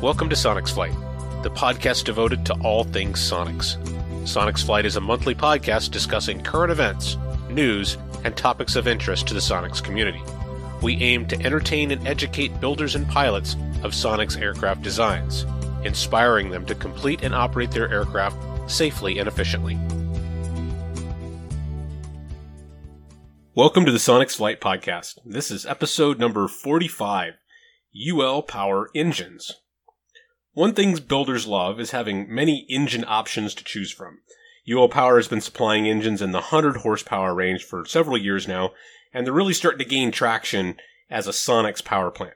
Welcome to Sonex Flight, the podcast devoted to all things Sonex. Sonex Flight is a monthly podcast discussing current events, news, and topics of interest to the Sonex community. We aim to entertain and educate builders and pilots of Sonex aircraft designs, inspiring them to complete and operate their aircraft safely and efficiently. Welcome to the Sonex Flight Podcast. This is episode number 45 UL Power Engines. One thing builders love is having many engine options to choose from. UL Power has been supplying engines in the 100 horsepower range for several years now, and they're really starting to gain traction as a Sonex power plant.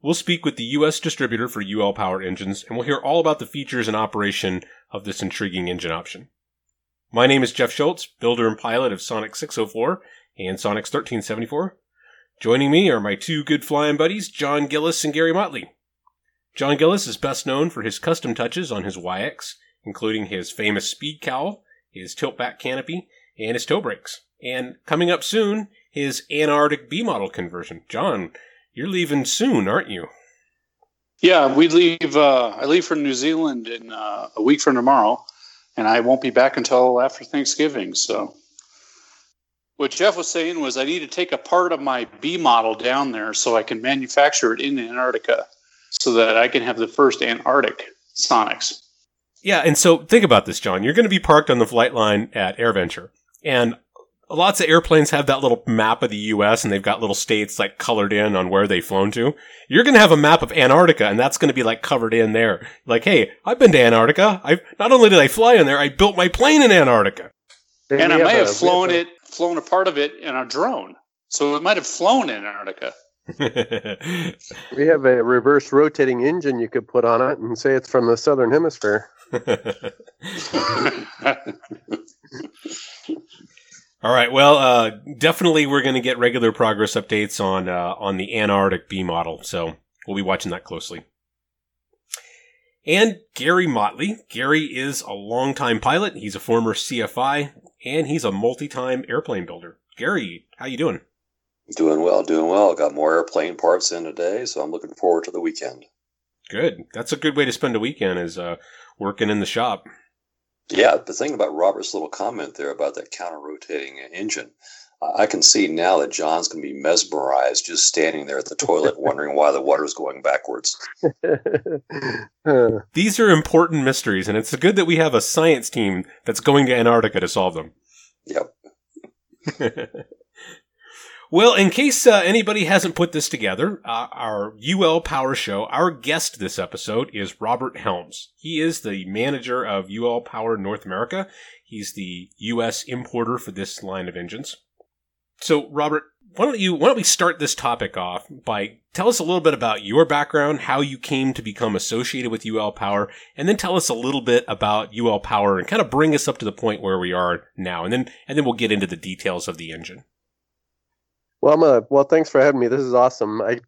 We'll speak with the U.S. distributor for UL Power engines, and we'll hear all about the features and operation of this intriguing engine option. My name is Jeff Schultz, builder and pilot of Sonex 604 and Sonex 1374. Joining me are my two good flying buddies, John Gillis and Gary Motley. John Gillis is best known for his custom touches on his Waiex, including his famous speed cowl, his tilt back canopy, and his toe brakes. And coming up soon, his Antarctic B model conversion. John, you're leaving soon, aren't you? Yeah, we leave. Uh, I leave for New Zealand in uh, a week from tomorrow, and I won't be back until after Thanksgiving. So, what Jeff was saying was, I need to take a part of my B model down there so I can manufacture it in Antarctica so that I can have the first Antarctic Sonex. Yeah, and so think about this, John. You're going to be parked on the flight line at AirVenture, and lots of airplanes have that little map of the U.S. and they've got little states like colored in on where they've flown to. You're going to have a map of Antarctica, and that's going to be like covered in there. Like, hey, I've been to Antarctica. I not only did I fly in there, I built my plane in Antarctica. And I may have flown it, flown a part of it in a drone, so it might have flown in Antarctica. we have a reverse rotating engine you could put on it and say it's from the southern hemisphere. All right. Well, uh, definitely we're going to get regular progress updates on uh, on the Antarctic B model, so we'll be watching that closely. And Gary Motley. Gary is a longtime pilot. He's a former CFI, and he's a multi-time airplane builder. Gary, how you doing? Doing well, doing well. Got more airplane parts in today, so I'm looking forward to the weekend. Good. That's a good way to spend a weekend is uh, working in the shop. Yeah, the thing about Robert's little comment there about that counter rotating engine, I can see now that John's going to be mesmerized just standing there at the toilet wondering why the water is going backwards. These are important mysteries, and it's good that we have a science team that's going to Antarctica to solve them. Yep. Well, in case uh, anybody hasn't put this together, uh, our UL Power Show, our guest this episode is Robert Helms. He is the manager of UL Power North America. He's the U.S. importer for this line of engines. So, Robert, why don't you why don't we start this topic off by tell us a little bit about your background, how you came to become associated with UL Power, and then tell us a little bit about UL Power and kind of bring us up to the point where we are now, and then and then we'll get into the details of the engine. Well, I'm a, well. Thanks for having me. This is awesome. I,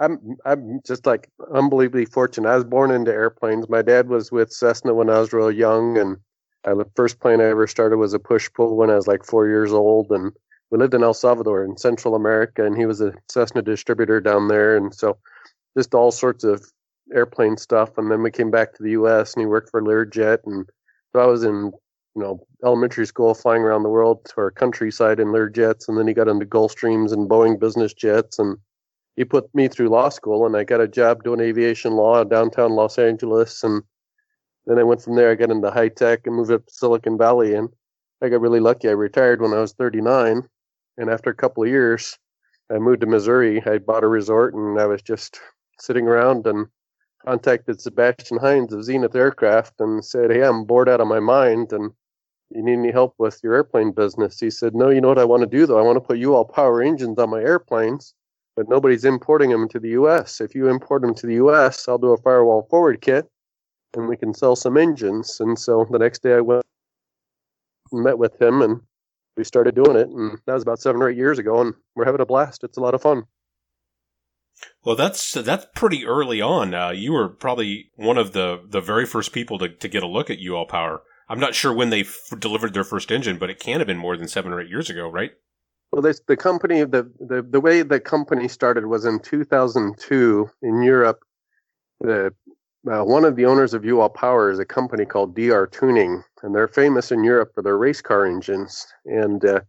I'm I'm just like unbelievably fortunate. I was born into airplanes. My dad was with Cessna when I was real young, and I, the first plane I ever started was a push pull when I was like four years old. And we lived in El Salvador in Central America, and he was a Cessna distributor down there, and so just all sorts of airplane stuff. And then we came back to the U.S. and he worked for Learjet, and so I was in you know elementary school flying around the world to our countryside in their Learjets, and then he got into Gulfstreams and Boeing business jets, and he put me through law school, and I got a job doing aviation law in downtown Los Angeles, and then I went from there. I got into high tech and moved up to Silicon Valley, and I got really lucky. I retired when I was 39, and after a couple of years, I moved to Missouri. I bought a resort, and I was just sitting around and contacted Sebastian Heintz of Zenith Aircraft and said, "Hey, I'm bored out of my mind, and you need any help with your airplane business? He said, no, you know what I want to do though? I want to put UL power engines on my airplanes, but nobody's importing them to the U.S. If you import them to the U.S., I'll do a firewall forward kit and we can sell some engines. And so the next day I went and met with him and we started doing it. And that was about seven or eight years ago and we're having a blast. It's a lot of fun. Well, that's that's pretty early on. Uh, you were probably one of the, the very first people to, to get a look at UL Power. I'm not sure when they f- delivered their first engine, but it can have been more than seven or eight years ago, right? Well, this, the company, the, the, the way the company started was in 2002 in Europe. The uh, one of the owners of UL Power is a company called DR Tuning, and they're famous in Europe for their race car engines. And uh,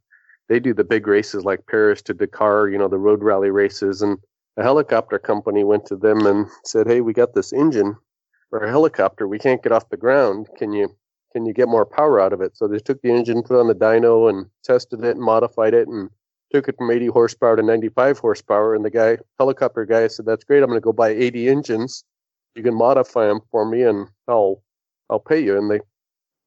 they do the big races like Paris to Dakar, you know, the road rally races. And a helicopter company went to them and said, "Hey, we got this engine for a helicopter. We can't get off the ground. Can you can you get more power out of it?" So they took the engine, put on the dyno, and tested it and modified it, and took it from 80 horsepower to 95 horsepower. And the guy, helicopter guy, said, "That's great. I'm going to go buy 80 engines. You can modify them for me, and I'll I'll pay you." And they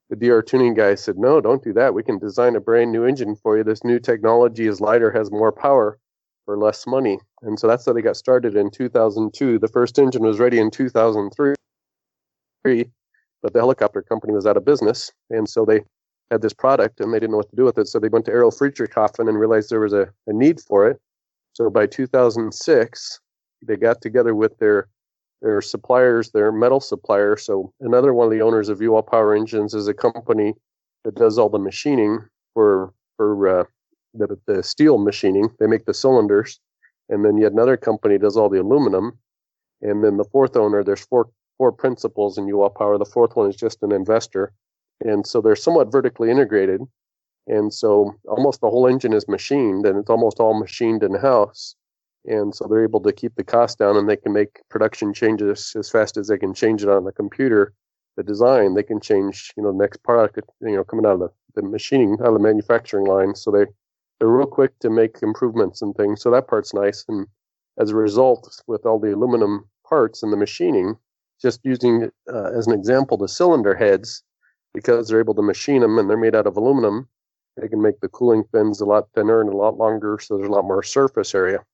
the DR tuning guy said, "No, don't do that. We can design a brand new engine for you. This new technology is lighter, has more power." for less money. And so that's how they got started in 2002. The first engine was ready in 2003, but the helicopter company was out of business. And so they had this product and they didn't know what to do with it. So they went to Aero Friedrichshafen and realized there was a, a need for it. So by 2006, they got together with their their suppliers, their metal supplier. So another one of the owners of UL Power Engines is a company that does all the machining for for uh, the, the steel machining. They make the cylinders, and then yet another company does all the aluminum, and then the fourth owner. There's four four principals in UL Power. The fourth one is just an investor, and so they're somewhat vertically integrated. And so almost the whole engine is machined, and it's almost all machined in house. And so they're able to keep the cost down, and they can make production changes as fast as they can change it on the computer. The design they can change, you know, the next product, you know, coming out of the, the machining out of the manufacturing line. So they they're real quick to make improvements and things. So that part's nice. And as a result, with all the aluminum parts and the machining, just using uh, as an example the cylinder heads, because they're able to machine them and they're made out of aluminum, they can make the cooling fins a lot thinner and a lot longer, so there's a lot more surface area.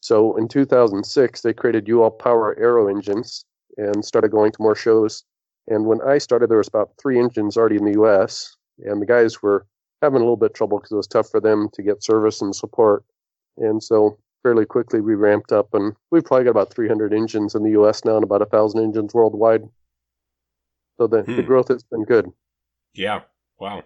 So in 2006, they created UL Power Aero engines and started going to more shows. And when I started, there was about three engines already in the U.S. And the guys were having a little bit of trouble because it was tough for them to get service and support. And so fairly quickly we ramped up, and we've probably got about 300 engines in the U.S. now and about a thousand engines worldwide. So the, hmm. the growth has been good. Yeah. Wow.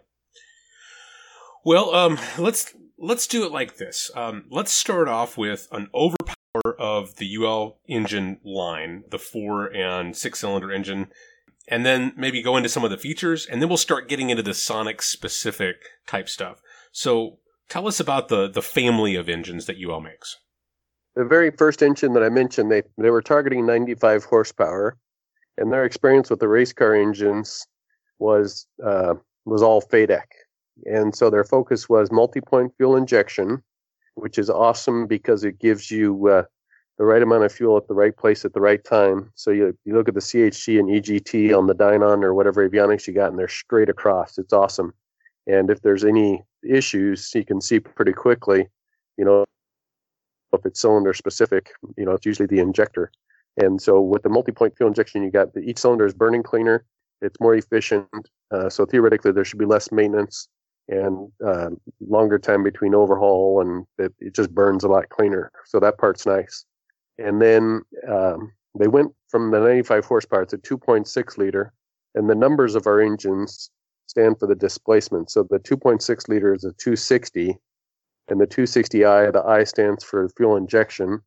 Well, um, let's let's do it like this. Um, let's start off with an overpower of the UL engine line, the four and six cylinder engine and then maybe go into some of the features, and then we'll start getting into the Sonex specific type stuff. So tell us about the the family of engines that UL makes. The very first engine that I mentioned, they they were targeting 95 horsepower, and their experience with the race car engines was uh, was all FADEC, and so their focus was multi-point fuel injection, which is awesome because it gives you uh, the right amount of fuel at the right place at the right time. So you, you look at the CHT and EGT on the Dynon or whatever avionics you got, and they're straight across. It's awesome. And if there's any issues, you can see pretty quickly, you know, if it's cylinder specific, you know, it's usually the injector. And so with the multi-point fuel injection, you got the, each cylinder is burning cleaner. It's more efficient. Uh, so theoretically, there should be less maintenance and uh, longer time between overhaul, and it, it just burns a lot cleaner. So that part's nice and then um, they went from the 95 horsepower to 2.6 liter, and the numbers of our engines stand for the displacement. So the 2.6 liter is a 260, and the 260i, the I stands for fuel injection.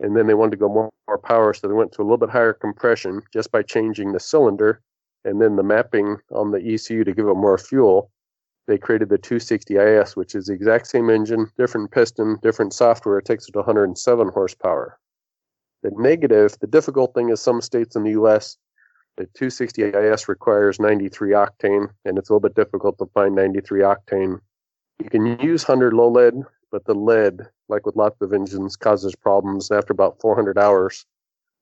And then they wanted to go more, more power, so they went to a little bit higher compression just by changing the cylinder and then the mapping on the ECU to give it more fuel. They created the 260IS, which is the exact same engine, different piston, different software. It takes it to 107 horsepower. The negative, the difficult thing is some states in the U.S. The 260 IS requires 93 octane, and it's a little bit difficult to find 93 octane. You can use 100 low lead, but the lead, like with lots of engines, causes problems. After about 400 hours,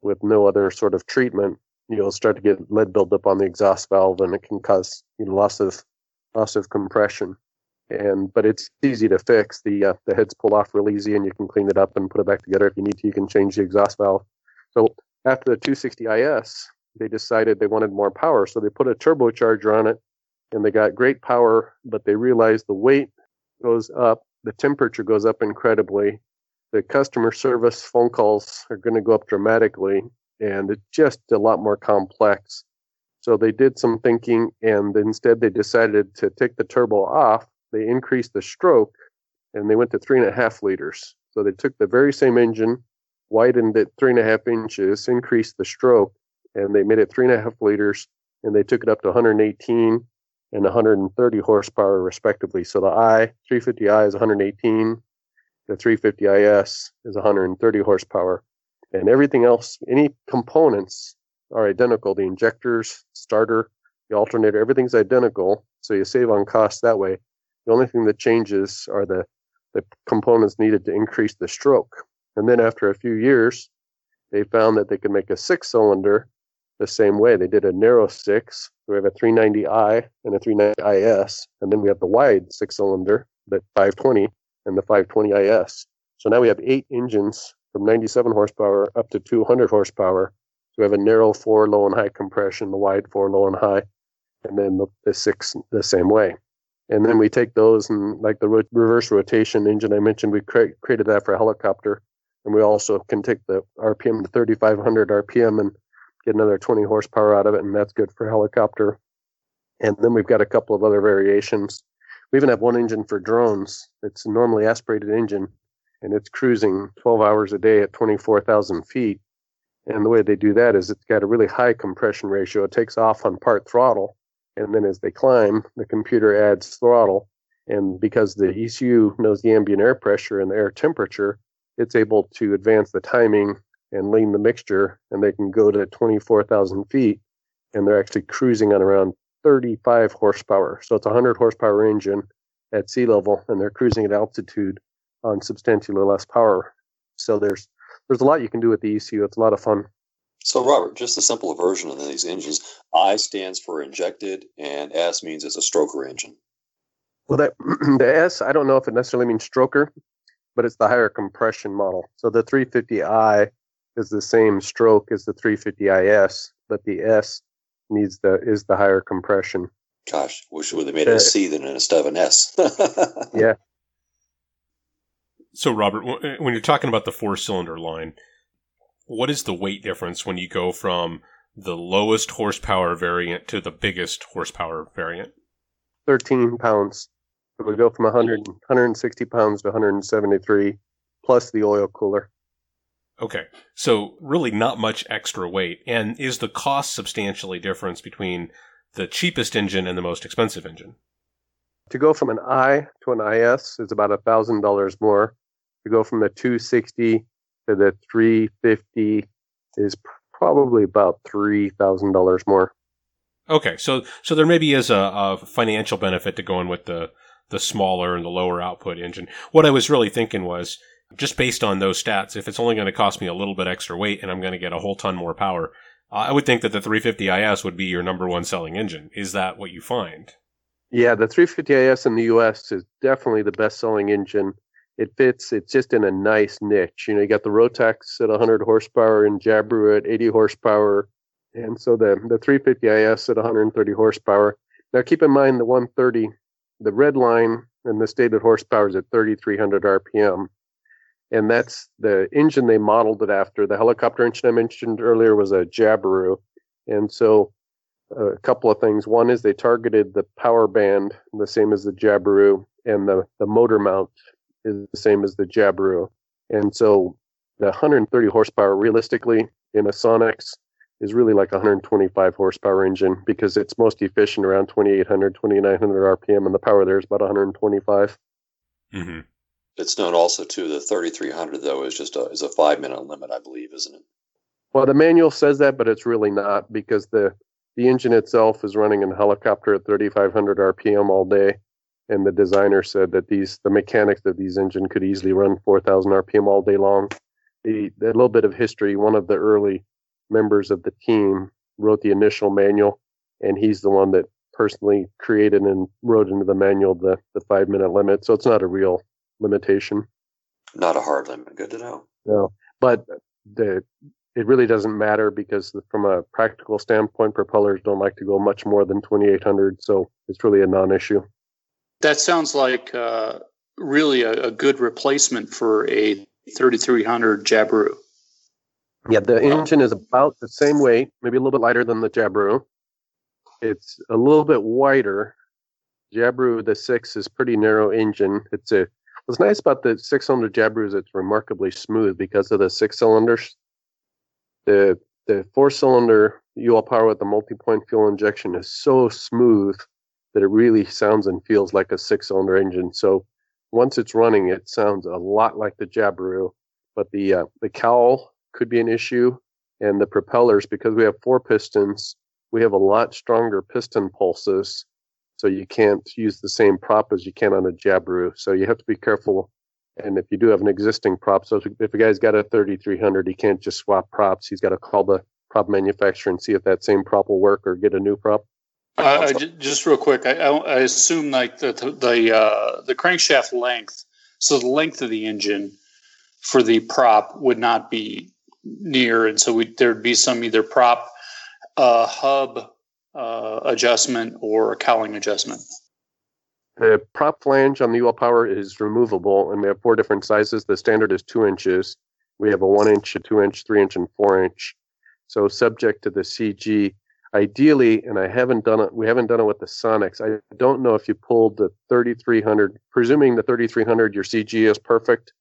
with no other sort of treatment, you'll start to get lead buildup on the exhaust valve, and it can cause you know, loss of loss of compression and but it's easy to fix. The uh, the heads pull off real easy, and you can clean it up and put it back together. If you need to, you can change the exhaust valve. So after the 260 IS, they decided they wanted more power, so they put a turbocharger on it, and they got great power. But they realized the weight goes up, the temperature goes up incredibly. The customer service phone calls are going to go up dramatically, and it's just a lot more complex. So they did some thinking, and instead they decided to take the turbo off they increased the stroke and they went to three and a half liters. So they took the very same engine, widened it three and a half inches, increased the stroke, and they made it three and a half liters, and they took it up to 118 and 130 horsepower respectively. So the i 350i is 118, the 350is is 130 horsepower, and everything else, any components are identical. The injectors, starter, the alternator, everything's identical. So you save on cost that way. The only thing that changes are the, the components needed to increase the stroke. And then after a few years, they found that they could make a six cylinder the same way. They did a narrow six. We have a 390i and a 390is, and then we have the wide six cylinder, the 520 and the 520is. So now we have eight engines from 97 horsepower up to 200 horsepower. So we have a narrow four, low and high compression, the wide four, low and high, and then the, the six the same way. And then we take those and like the reverse rotation engine I mentioned, we cre- created that for a helicopter. And we also can take the RPM to 3,500 RPM and get another 20 horsepower out of it, and that's good for helicopter. And then we've got a couple of other variations. We even have one engine for drones. It's a normally aspirated engine, and it's cruising 12 hours a day at 24,000 feet. And the way they do that is it's got a really high compression ratio. It takes off on part throttle, and then as they climb, the computer adds throttle. And because the ECU knows the ambient air pressure and the air temperature, it's able to advance the timing and lean the mixture, and they can go to 24,000 feet, and they're actually cruising on around 35 horsepower. So it's a 100 horsepower engine at sea level, and they're cruising at altitude on substantially less power. So there's there's a lot you can do with the ECU. It's a lot of fun. So Robert, just a simple version of these engines. I stands for injected, and S means it's a stroker engine. Well, that the S, I don't know if it necessarily means stroker, but it's the higher compression model. So the 350i is the same stroke as the 350is, but the S needs the is the higher compression. Gosh, wish would have made it a C than instead of an S. yeah. So, Robert, eh, when you're talking about the four cylinder line, what is the weight difference when you go from the lowest horsepower variant to the biggest horsepower variant? 13 pounds. It would go from 100, 160 pounds to 173, plus the oil cooler. Okay. So really not much extra weight. And is the cost substantially difference between the cheapest engine and the most expensive engine? To go from an I to an IS is about a thousand dollars more. To go from the 260 to the 350 is probably about three thousand dollars more. Okay, so so there maybe is a, a financial benefit to going with the the smaller and the lower output engine. What I was really thinking was just based on those stats, if it's only going to cost me a little bit extra weight and I'm going to get a whole ton more power, I would think that the 350IS would be your number one selling engine. Is that what you find? Yeah, the 350IS in the US is definitely the best selling engine. It fits, it's just in a nice niche. You know, you got the Rotax at 100 horsepower and Jabiru at 80 horsepower. And so the, the 350IS at 130 horsepower. Now keep in mind the 130 the red line and the stated horsepower is at 3,300 RPM. And that's the engine they modeled it after. The helicopter engine I mentioned earlier was a Jabiru. And so uh, a couple of things. One is they targeted the power band the same as the Jabiru, and the, the motor mount is the same as the Jabiru. And so the 130 horsepower, realistically, in a Sonex, is really like a 125 horsepower engine because it's most efficient around 2800 2900 rpm and the power there is about 125 mm-hmm. It's known also to the 3300 though is just a is a five minute limit i believe isn't it? Well the manual says that but it's really not because the the engine itself is running in helicopter at 3500 rpm all day. And the designer said that these the mechanics of these engine could easily run 4000 rpm all day long. The, a little bit of history one of the early members of the team wrote the initial manual, and he's the one that personally created and wrote into the manual the, the five minute limit. So it's not a real limitation. Not a hard limit. Good to know. No, but the it really doesn't matter because from a practical standpoint, propellers don't like to go much more than 2800, so it's really a non-issue. That sounds like uh, really a, a, good replacement for a 3300 Jabiru. Yeah, the wow. engine is about the same weight, maybe a little bit lighter than the Jabiru. It's a little bit wider. Jabiru the six is pretty narrow engine. It's a what's nice about the six cylinder Jabiru is it's remarkably smooth because of the six cylinders. The the four cylinder UL power with the multi point fuel injection is so smooth that it really sounds and feels like a six cylinder engine. So once it's running, it sounds a lot like the Jabiru, but the uh, the cowl could be an issue, and the propellers because we have four pistons, we have a lot stronger piston pulses, so you can't use the same prop as you can on a Jabiru. So you have to be careful. And if you do have an existing prop, so if a guy's got a 3300, he can't just swap props. He's got to call the prop manufacturer and see if that same prop will work or get a new prop. Uh, just real quick, I, I assume like the the uh, the crankshaft length, so the length of the engine for the prop would not be near, and so we, there'd be some either prop uh, hub uh, adjustment or a cowling adjustment. The prop flange on the UL Power is removable, and we have four different sizes. The standard is two inches. We have a one inch, a two inch, three inch, and four inch. So subject to the CG ideally, and I haven't done it, we haven't done it with the Sonex. I don't know if you pulled the 3300, presuming the 3300, your CG is perfect.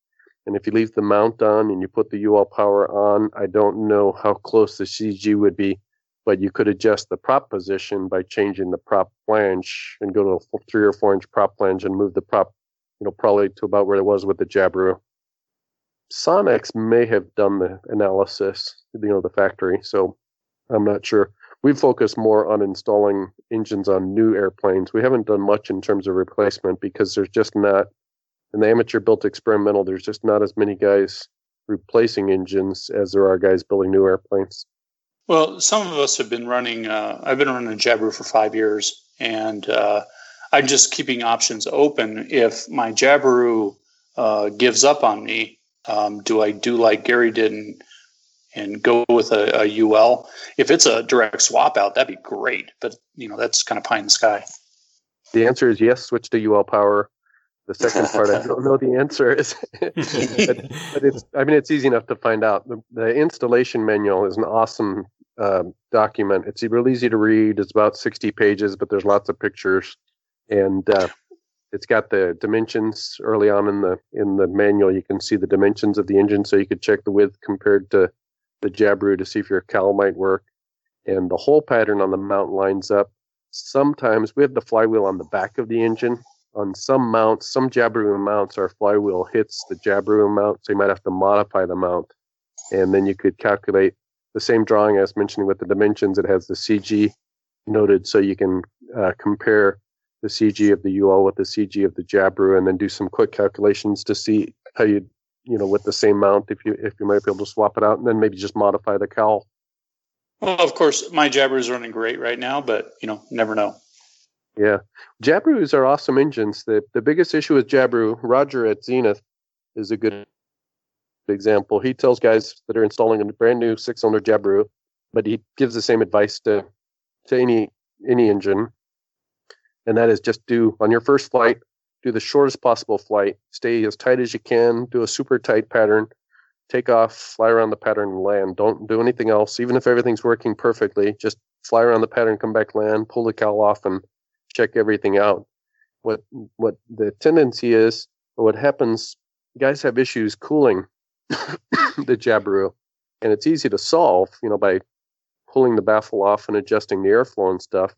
And if you leave the mount on and you put the UL power on, I don't know how close the CG would be, but you could adjust the prop position by changing the prop flange and go to a three or four inch prop flange and move the prop, you know, probably to about where it was with the Jabiru. Sonex may have done the analysis, you know, the factory, so I'm not sure we focus more on installing engines on new airplanes. We haven't done much in terms of replacement because there's just not in the amateur built experimental. There's just not as many guys replacing engines as there are guys building new airplanes. Well, some of us have been running. Uh, I've been running Jabiru for five years, and uh, I'm just keeping options open. If my Jabiru uh, gives up on me, um, do I do like Gary did and and go with a, a, UL. If it's a direct swap out, that'd be great. But you know, that's kind of pie in the sky. The answer is yes. Switch to UL power. The second part, I don't know the answer is, but, but, it's. I mean, it's easy enough to find out. The, the installation manual is an awesome uh, document. It's real easy to read. It's about sixty pages, but there's lots of pictures, and uh, it's got the dimensions early on in the in the manual. You can see the dimensions of the engine, so you could check the width compared to the Jabiru to see if your cowl might work. And the whole pattern on the mount lines up. Sometimes we have the flywheel on the back of the engine. On some mounts, some Jabiru mounts, our flywheel hits the Jabiru mount, so you might have to modify the mount. And then you could calculate the same drawing as mentioning with the dimensions. It has the CG noted, so you can uh, compare the CG of the UL with the CG of the Jabiru, and then do some quick calculations to see how you you know, with the same mount if you if you might be able to swap it out and then maybe just modify the cowl. Well, of course, my Jabiru is running great right now, but you know, never know. Yeah, Jabirus are awesome engines. The the biggest issue with Jabiru, Roger at Zenith, is a good example. He tells guys that are installing a brand new six cylinder Jabiru, but he gives the same advice to to any any engine, and that is just do on your first flight do the shortest possible flight, stay as tight as you can, do a super tight pattern, take off, fly around the pattern, and land. Don't do anything else. Even if everything's working perfectly, just fly around the pattern, come back, land, pull the cowl off, and check everything out. What what the tendency is, what happens, guys have issues cooling the Jabiru, and it's easy to solve, you know, by pulling the baffle off and adjusting the airflow and stuff.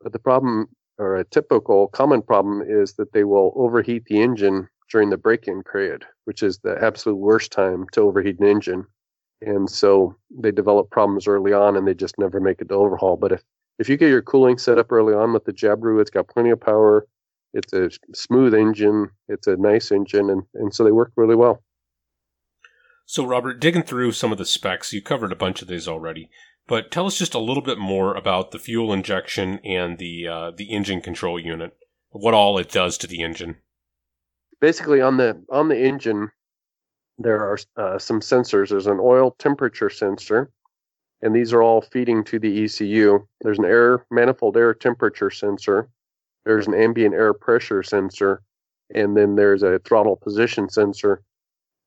But the problem or a typical common problem is that they will overheat the engine during the break-in period, which is the absolute worst time to overheat an engine. And so they develop problems early on and they just never make it to overhaul. But if, if you get your cooling set up early on with the Jabiru, it's got plenty of power. It's a smooth engine. It's a nice engine. And, and so they work really well. So, Robert, digging through some of the specs, you covered a bunch of these already. But tell us just a little bit more about the fuel injection and the uh, the engine control unit. What all it does to the engine. Basically, on the on the engine, there are uh, some sensors. There's an oil temperature sensor, and these are all feeding to the ECU. There's an air manifold air temperature sensor. There's an ambient air pressure sensor, and then there's a throttle position sensor.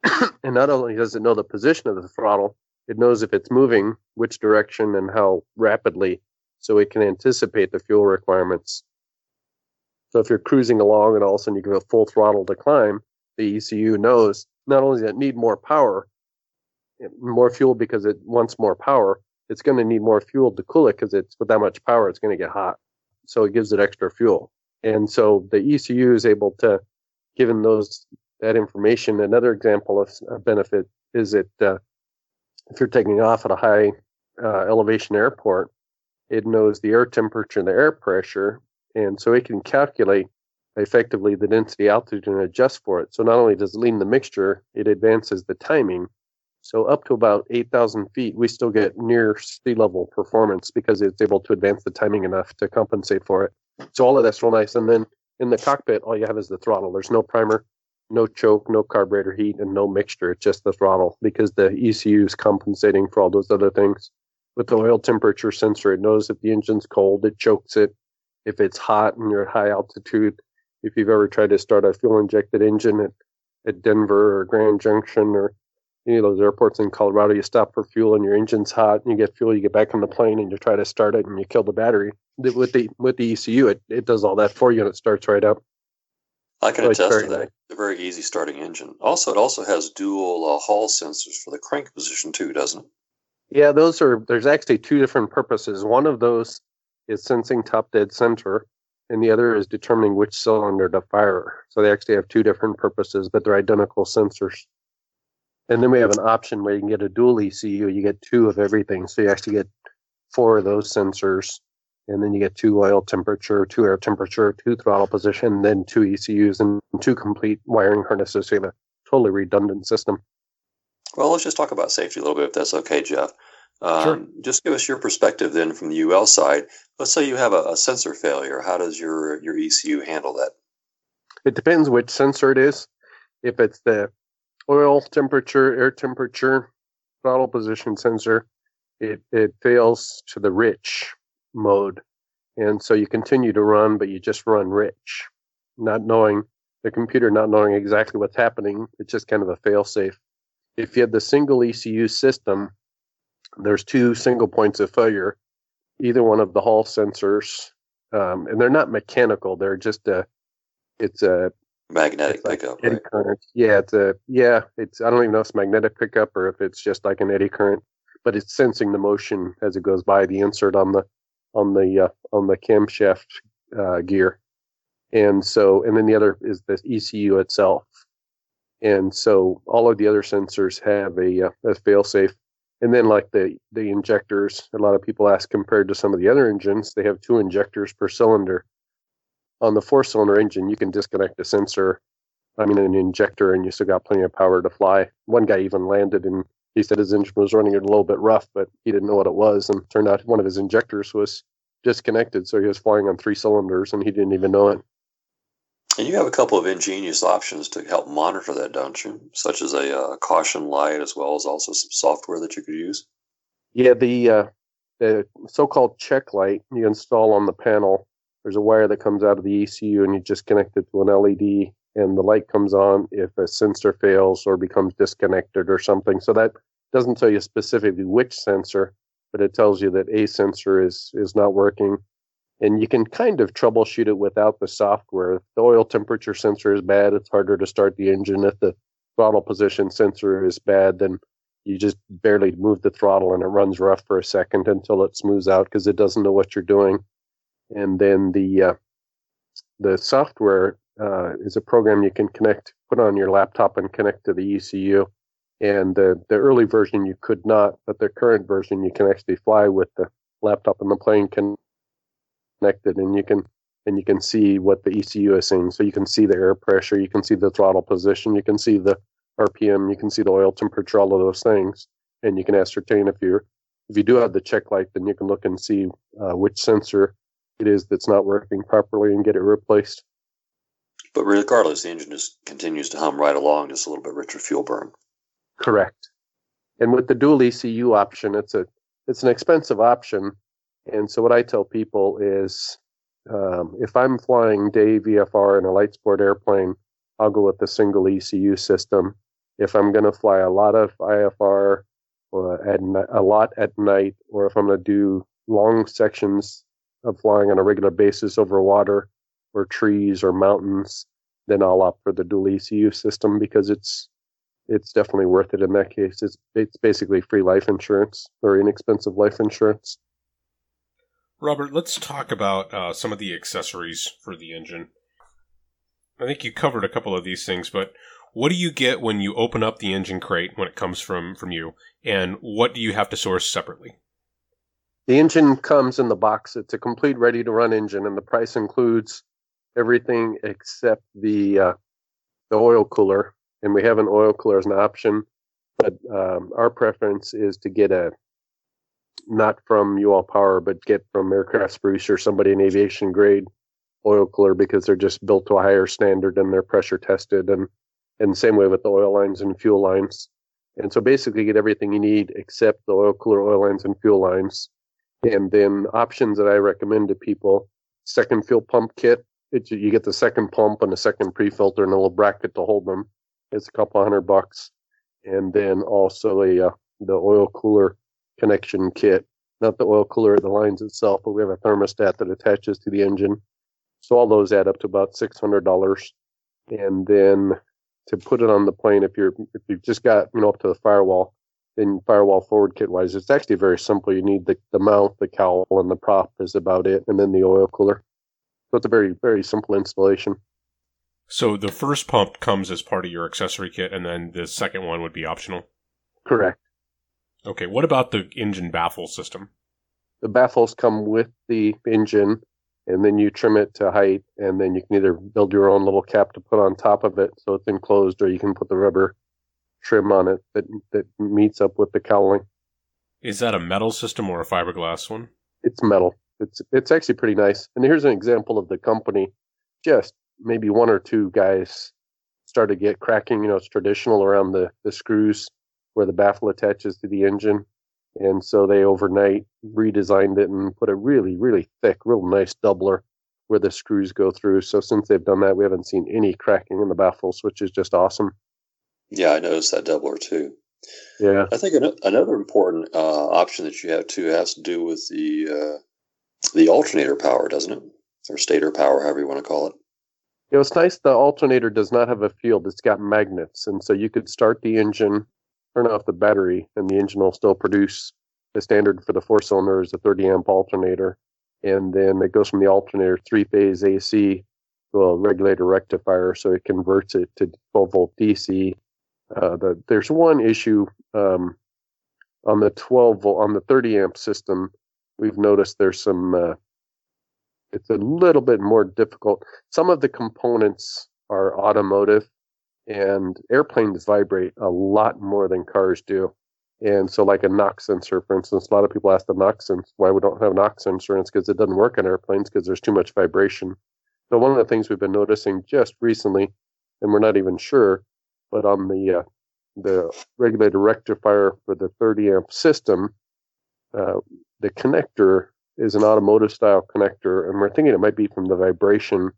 and not only does it know the position of the throttle, it knows if it's moving, which direction, and how rapidly, so it can anticipate the fuel requirements. So if you're cruising along and all of a sudden you give a full throttle to climb, the ECU knows not only does it need more power, eh, more fuel because it wants more power, it's going to need more fuel to cool it because it's with that much power, it's going to get hot. So it gives it extra fuel. And so the ECU is able to, given those that information, another example of benefit is that uh, if you're taking off at a high uh, elevation airport, it knows the air temperature and the air pressure, and so it can calculate effectively the density altitude and adjust for it. So not only does it lean the mixture, it advances the timing. So up to about 8,000 feet, we still get near sea level performance because it's able to advance the timing enough to compensate for it. So all of that's real nice. And then in the cockpit, all you have is the throttle. There's no primer, no choke, no carburetor heat, and no mixture. It's just the throttle because the ECU is compensating for all those other things. With the oil temperature sensor, it knows if the engine's cold, it chokes it. If it's hot and you're at high altitude, if you've ever tried to start a fuel injected engine at, at Denver or Grand Junction or any of those airports in Colorado, you stop for fuel and your engine's hot and you get fuel, you get back on the plane and you try to start it and you kill the battery. With the with the ECU, it, it does all that for you and it starts right up. I can so attest to that. Nice. A very easy starting engine. Also, it also has dual uh, hall sensors for the crank position too, doesn't it? Yeah, those are. There's actually two different purposes. One of those is sensing top dead center, and the other is determining which cylinder to fire. So they actually have two different purposes, but they're identical sensors. And then we have an option where you can get a dual ECU. You get two of everything. So you actually get four of those sensors. And then you get two oil temperature, two air temperature, two throttle position, then two ECUs and two complete wiring harnesses. So you have a totally redundant system. Well, let's just talk about safety a little bit, if that's okay, Jeff. Um, sure. Just give us your perspective then from the UL side. Let's say you have a, a, sensor failure. How does your your ECU handle that? It depends which sensor it is. If it's the oil temperature, air temperature, throttle position sensor, it, it fails to the rich mode. And so you continue to run, but you just run rich, not knowing the computer, not knowing exactly what's happening. It's just kind of a fail safe. If you have the single ECU system, there's two single points of failure, either one of the hall sensors, um, and they're not mechanical. They're just a, it's a magnetic it's pickup, eddy right? current. Yeah, it's a yeah. It's I don't even know if it's magnetic pickup or if it's just like an eddy current, but it's sensing the motion as it goes by the insert on the on the uh, on the camshaft uh, gear, and so and then the other is the ECU itself, and so all of the other sensors have a, uh, a failsafe and then like the the injectors, a lot of people ask compared to some of the other engines, they have two injectors per cylinder. On the four cylinder engine, you can disconnect a sensor, I mean an injector, and you still got plenty of power to fly. One guy even landed and he said his engine was running a little bit rough, but he didn't know what it was, and turned out one of his injectors was disconnected, so he was flying on three cylinders and he didn't even know it. And you have a couple of ingenious options to help monitor that, don't you? Such as a uh, caution light, as well as also some software that you could use. Yeah, the uh, the so-called check light you install on the panel. There's a wire that comes out of the ECU, and you just connect it to an LED, and the light comes on if a sensor fails or becomes disconnected or something. So that doesn't tell you specifically which sensor, but it tells you that a sensor is is not working and you can kind of troubleshoot it without the software. If the oil temperature sensor is bad, it's harder to start the engine. If the throttle position sensor is bad, then you just barely move the throttle and it runs rough for a second until it smooths out because it doesn't know what you're doing. And then the uh, the software uh, is a program you can connect, put on your laptop, and connect to the ECU. And the the early version you could not, but the current version you can actually fly with the laptop and the plane connected and you can and you can see what the ECU is saying. So you can see the air pressure, you can see the throttle position, you can see the RPM, you can see the oil temperature, all of those things, and you can ascertain if you're if you do have the check light, then you can look and see uh, which sensor it is that's not working properly and get it replaced. But regardless, the engine just continues to hum right along, just a little bit richer fuel burn. Correct. And with the dual ECU option, it's a it's an expensive option, and so what I tell people is, um, if I'm flying day VFR in a light sport airplane, I'll go with the single ECU system. If I'm going to fly a lot of IFR or at a lot at night, or if I'm going to do long sections of flying on a regular basis over water or trees or mountains, then I'll opt for the dual ECU system because it's it's definitely worth it in that case. It's it's basically free life insurance or inexpensive life insurance. Robert, let's talk about uh, some of the accessories for the engine. I think you covered a couple of these things, but what do you get when you open up the engine crate when it comes from from you, and what do you have to source separately? The engine comes in the box. It's a complete ready to run engine, and the price includes everything except the uh, the oil cooler. And we have an oil cooler as an option, but um, our preference is to get a not from UL Power, but get from Aircraft Spruce or somebody in aviation grade oil cooler because they're just built to a higher standard and they're pressure tested and and same way with the oil lines and fuel lines. And so basically get everything you need except the oil cooler, oil lines, and fuel lines. And then options that I recommend to people, second fuel pump kit. You get the second pump and a second pre-filter and a little bracket to hold them. It's a couple hundred bucks. And then also a uh, the oil cooler connection kit. Not the oil cooler the lines itself, but we have a thermostat that attaches to the engine. So all those add up to about six hundred dollars. And then to put it on the plane, if you're if you've just got you know up to the firewall, then firewall forward kit wise, it's actually very simple. You need the, the mount, the cowl, and the prop is about it, and then the oil cooler. So it's a very very simple installation. So the first pump comes as part of your accessory kit, and then the second one would be optional. Correct. Okay. What about the engine baffle system? The baffles come with the engine, and then you trim it to height, and then you can either build your own little cap to put on top of it so it's enclosed, or you can put the rubber trim on it that that meets up with the cowling. Is that a metal system or a fiberglass one? It's metal. It's it's actually pretty nice. And here's an example of the company. Just maybe one or two guys started to get cracking. You know, it's traditional around the the screws where the baffle attaches to the engine. And so they overnight redesigned it and put a really, really thick, real nice doubler where the screws go through. So since they've done that, we haven't seen any cracking in the baffles, which is just awesome. Yeah, I noticed that doubler too. Yeah, I think another important uh, option that you have too has to do with the uh, the alternator power, doesn't it, or stator power, however you want to call it. It was nice. The alternator does not have a field; it's got magnets, and so you could start the engine turn off the battery and the engine will still produce the standard for the four cylinders, a 30 amp alternator. And then it goes from the alternator three phase AC to a regulator rectifier, so it converts it to 12 volt DC. Uh, the, there's one issue um, on the 12 volt, on the 30 amp system. We've noticed there's some, uh, it's a little bit more difficult. Some of the components are automotive, and airplanes vibrate a lot more than cars do. And so, like a knock sensor, for instance, a lot of people ask the knock sensor why we don't have a knock it's because it doesn't work on airplanes because there's too much vibration. So one of the things we've been noticing just recently, and we're not even sure, but on the uh, the regulator rectifier for the 30 amp system, uh, the connector is an automotive style connector, and we're thinking it might be from the vibration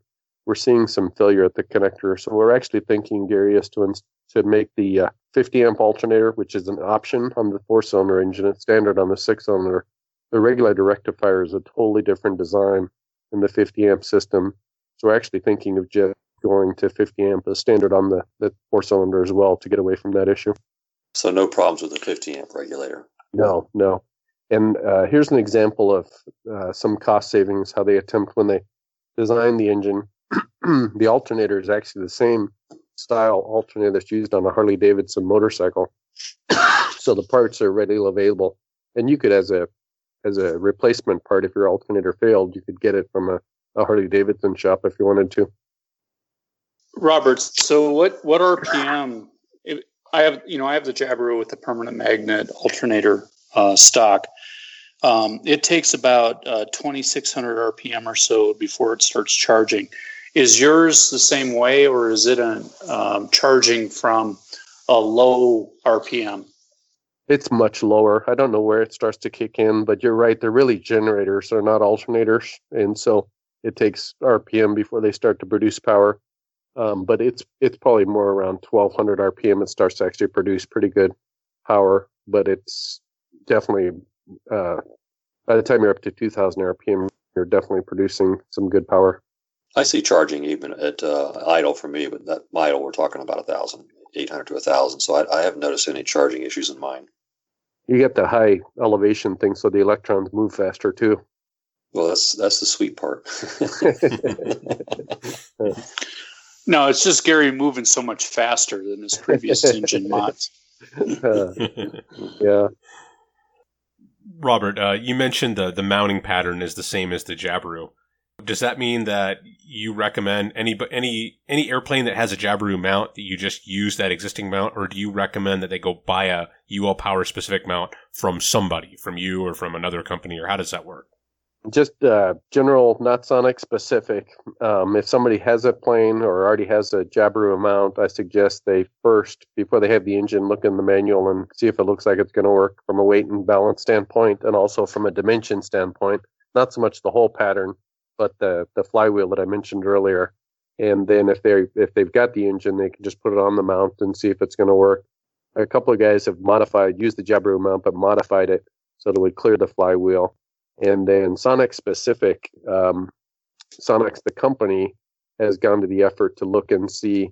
we're seeing some failure at the connector. So we're actually thinking, Gary, is to to make the uh, 50 amp alternator, which is an option on the four cylinder engine. It's standard on the six cylinder. The regulator rectifier is a totally different design in the 50 amp system. So we're actually thinking of just going to 50 amp as standard on the, the four cylinder as well to get away from that issue. So no problems with the 50 amp regulator. No, no. And uh, here's an example of uh, some cost savings, how they attempt when they design the engine the alternator is actually the same style alternator that's used on a Harley Davidson motorcycle. so the parts are readily available, and you could, as a as a replacement part, if your alternator failed, you could get it from a, a Harley Davidson shop if you wanted to. Robert, so what what RPM? I have you know I have the Jabiru with the permanent magnet alternator uh, stock. Um, it takes about uh, 2600 RPM or so before it starts charging. Is yours the same way, or is it a, um, charging from a low RPM? It's much lower. I don't know where it starts to kick in, but you're right. They're really generators. They're not alternators, and so it takes RPM before they start to produce power. Um, but it's it's probably more around 1200 RPM. It starts to actually produce pretty good power, but it's definitely uh, by the time you're up to 2000 RPM, you're definitely producing some good power. I see charging even at uh, idle for me, but that idle we're talking about a thousand, eight hundred to a thousand. So I, I haven't noticed any charging issues in mine. You get the high elevation thing, so the electrons move faster too. Well, that's that's the sweet part. No, it's just Gary moving so much faster than his previous engine mods. Uh, yeah. Robert, uh, you mentioned the the mounting pattern is the same as the Jabiru. Does that mean that you recommend any any any airplane that has a Jabiru mount that you just use that existing mount, or do you recommend that they go buy a UL Power specific mount from somebody, from you or from another company, or how does that work? Just uh, general, not Sonex specific. Um, if somebody has a plane or already has a Jabiru mount, I suggest they first, before they have the engine, look in the manual and see if it looks like it's going to work from a weight and balance standpoint, and also from a dimension standpoint. Not so much the whole pattern, but the the flywheel that I mentioned earlier. And then if they if they've got the engine, they can just put it on the mount and see if it's going to work. A couple of guys have modified, used the Jabiru mount, but modified it so that it would clear the flywheel and then Sonex specific, um, Sonex the company has gone to the effort to look and see.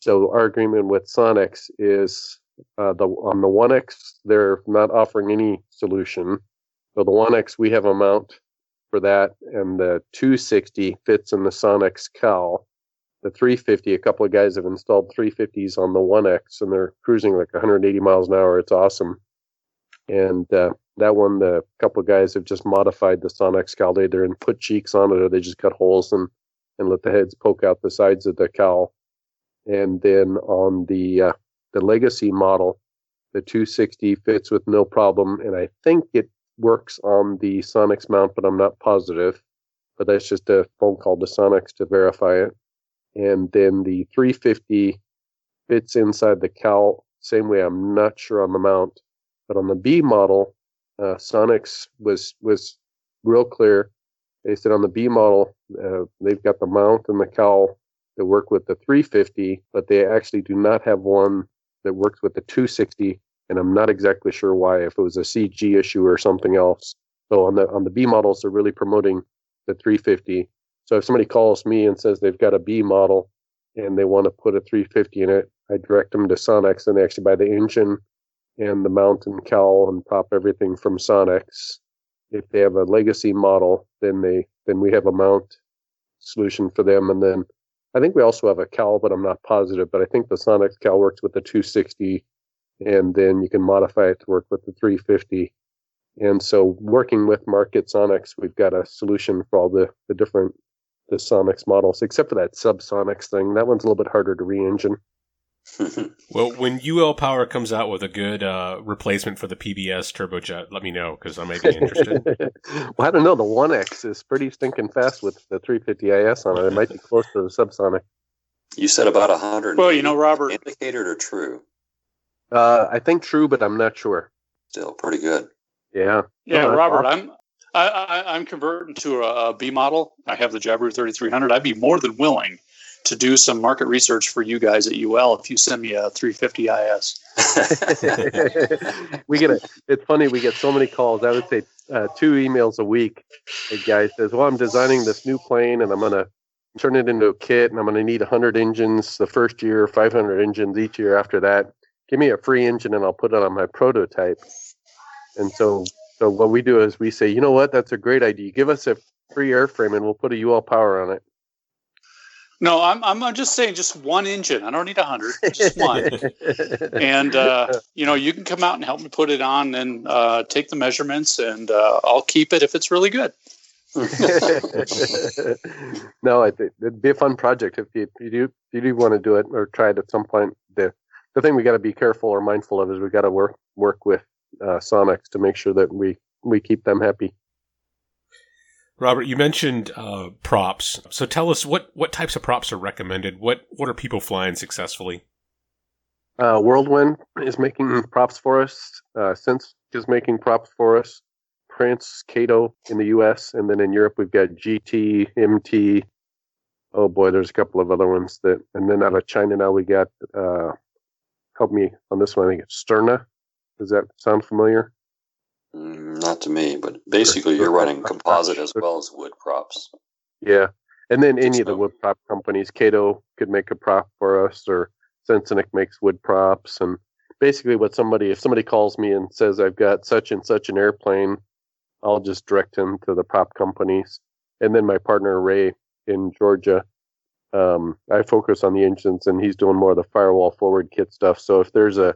So our agreement with Sonex is uh, the on the Onex they're not offering any solution. So the Onex we have a mount for that, and the 260 fits in the Sonex cowl. The 350, a couple of guys have installed 350s on the Onex, and they're cruising like 180 miles an hour. It's awesome. And uh, that one, the couple of guys have just modified the Sonex cowl either and put cheeks on it, or they just cut holes and and let the heads poke out the sides of the cowl. And then on the uh, the legacy model, the 260 fits with no problem, and I think it works on the Sonex mount, but I'm not positive. But that's just a phone call to Sonex to verify it. And then the 350 fits inside the cowl. Same way, I'm not sure on the mount, but on the B model, uh, Sonex was was real clear. They said on the B model, uh, they've got the mount and the cowl that work with the 350, but they actually do not have one that works with the 260. And I'm not exactly sure why, if it was a CG issue or something else. So on the on the B models, they're really promoting the 350. So if somebody calls me and says they've got a B model and they want to put a 350 in it, I direct them to Sonex and they actually buy the engine and the mountain cowl and pop everything from Sonex. If they have a legacy model, then they then we have a mount solution for them, and then I think we also have a cowl, but I'm not positive. But I think the Sonex cowl works with the 260, and then you can modify it to work with the 350. And so, working with Market Sonex, we've got a solution for all the the different the Sonex models, except for that SubSonex thing. That one's a little bit harder to re-engine. well, when UL Power comes out with a good uh, replacement for the PBS turbojet, let me know because I may be interested. well, I don't know. The Onex is pretty stinking fast with the 350 IS on it. It might be close to the subsonic. You said about a hundred. Well, you know, Robert, indicated or true? Uh, I think true, but I'm not sure. Still pretty good. Yeah. Yeah, oh, Robert, awesome. I'm I, I, I'm converting to a, a B model. I have the Jabiru 3300. I'd be more than willing to do some market research for you guys at UL if you send me a 350 IS. we get a. It's funny we get so many calls. I would say uh, two emails a week. A guy says, "Well, I'm designing this new plane and I'm gonna turn it into a kit and I'm gonna need 100 engines the first year, 500 engines each year after that. Give me a free engine and I'll put it on my prototype." And so, so what we do is we say, "You know what? That's a great idea. Give us a free airframe and we'll put a UL power on it." No, I'm, I'm just saying just one engine. I don't need a hundred, just one. and uh, you know, you can come out and help me put it on and uh, take the measurements, and uh, I'll keep it if it's really good. no, I think it, would be a fun project if you, if you do if you do want to do it or try it at some point. The the thing we got to be careful or mindful of is we got to work work with uh, Sonex to make sure that we we keep them happy. Robert, you mentioned uh, props. So tell us what, what types of props are recommended. What what are people flying successfully? Uh, Whirlwind is making props for us. Uh, is making props for us. Prince, Catto in the U.S. and then in Europe we've got GT, MT. Oh boy, there's a couple of other ones that. And then out of China now we got. Uh, help me on this one. I think it's Sterna. Does that sound familiar? Mm, not to me, but basically you're running composite as well as wood props. Yeah, And then any of the wood prop companies, Catto could make a prop for us, or Sensenich makes wood props. And basically, what somebody, if somebody calls me and says, I've got such and such an airplane, I'll just direct him to the prop companies. And then my partner, Ray, in Georgia, um, I focus on the engines and he's doing more of the firewall forward kit stuff. So if there's a,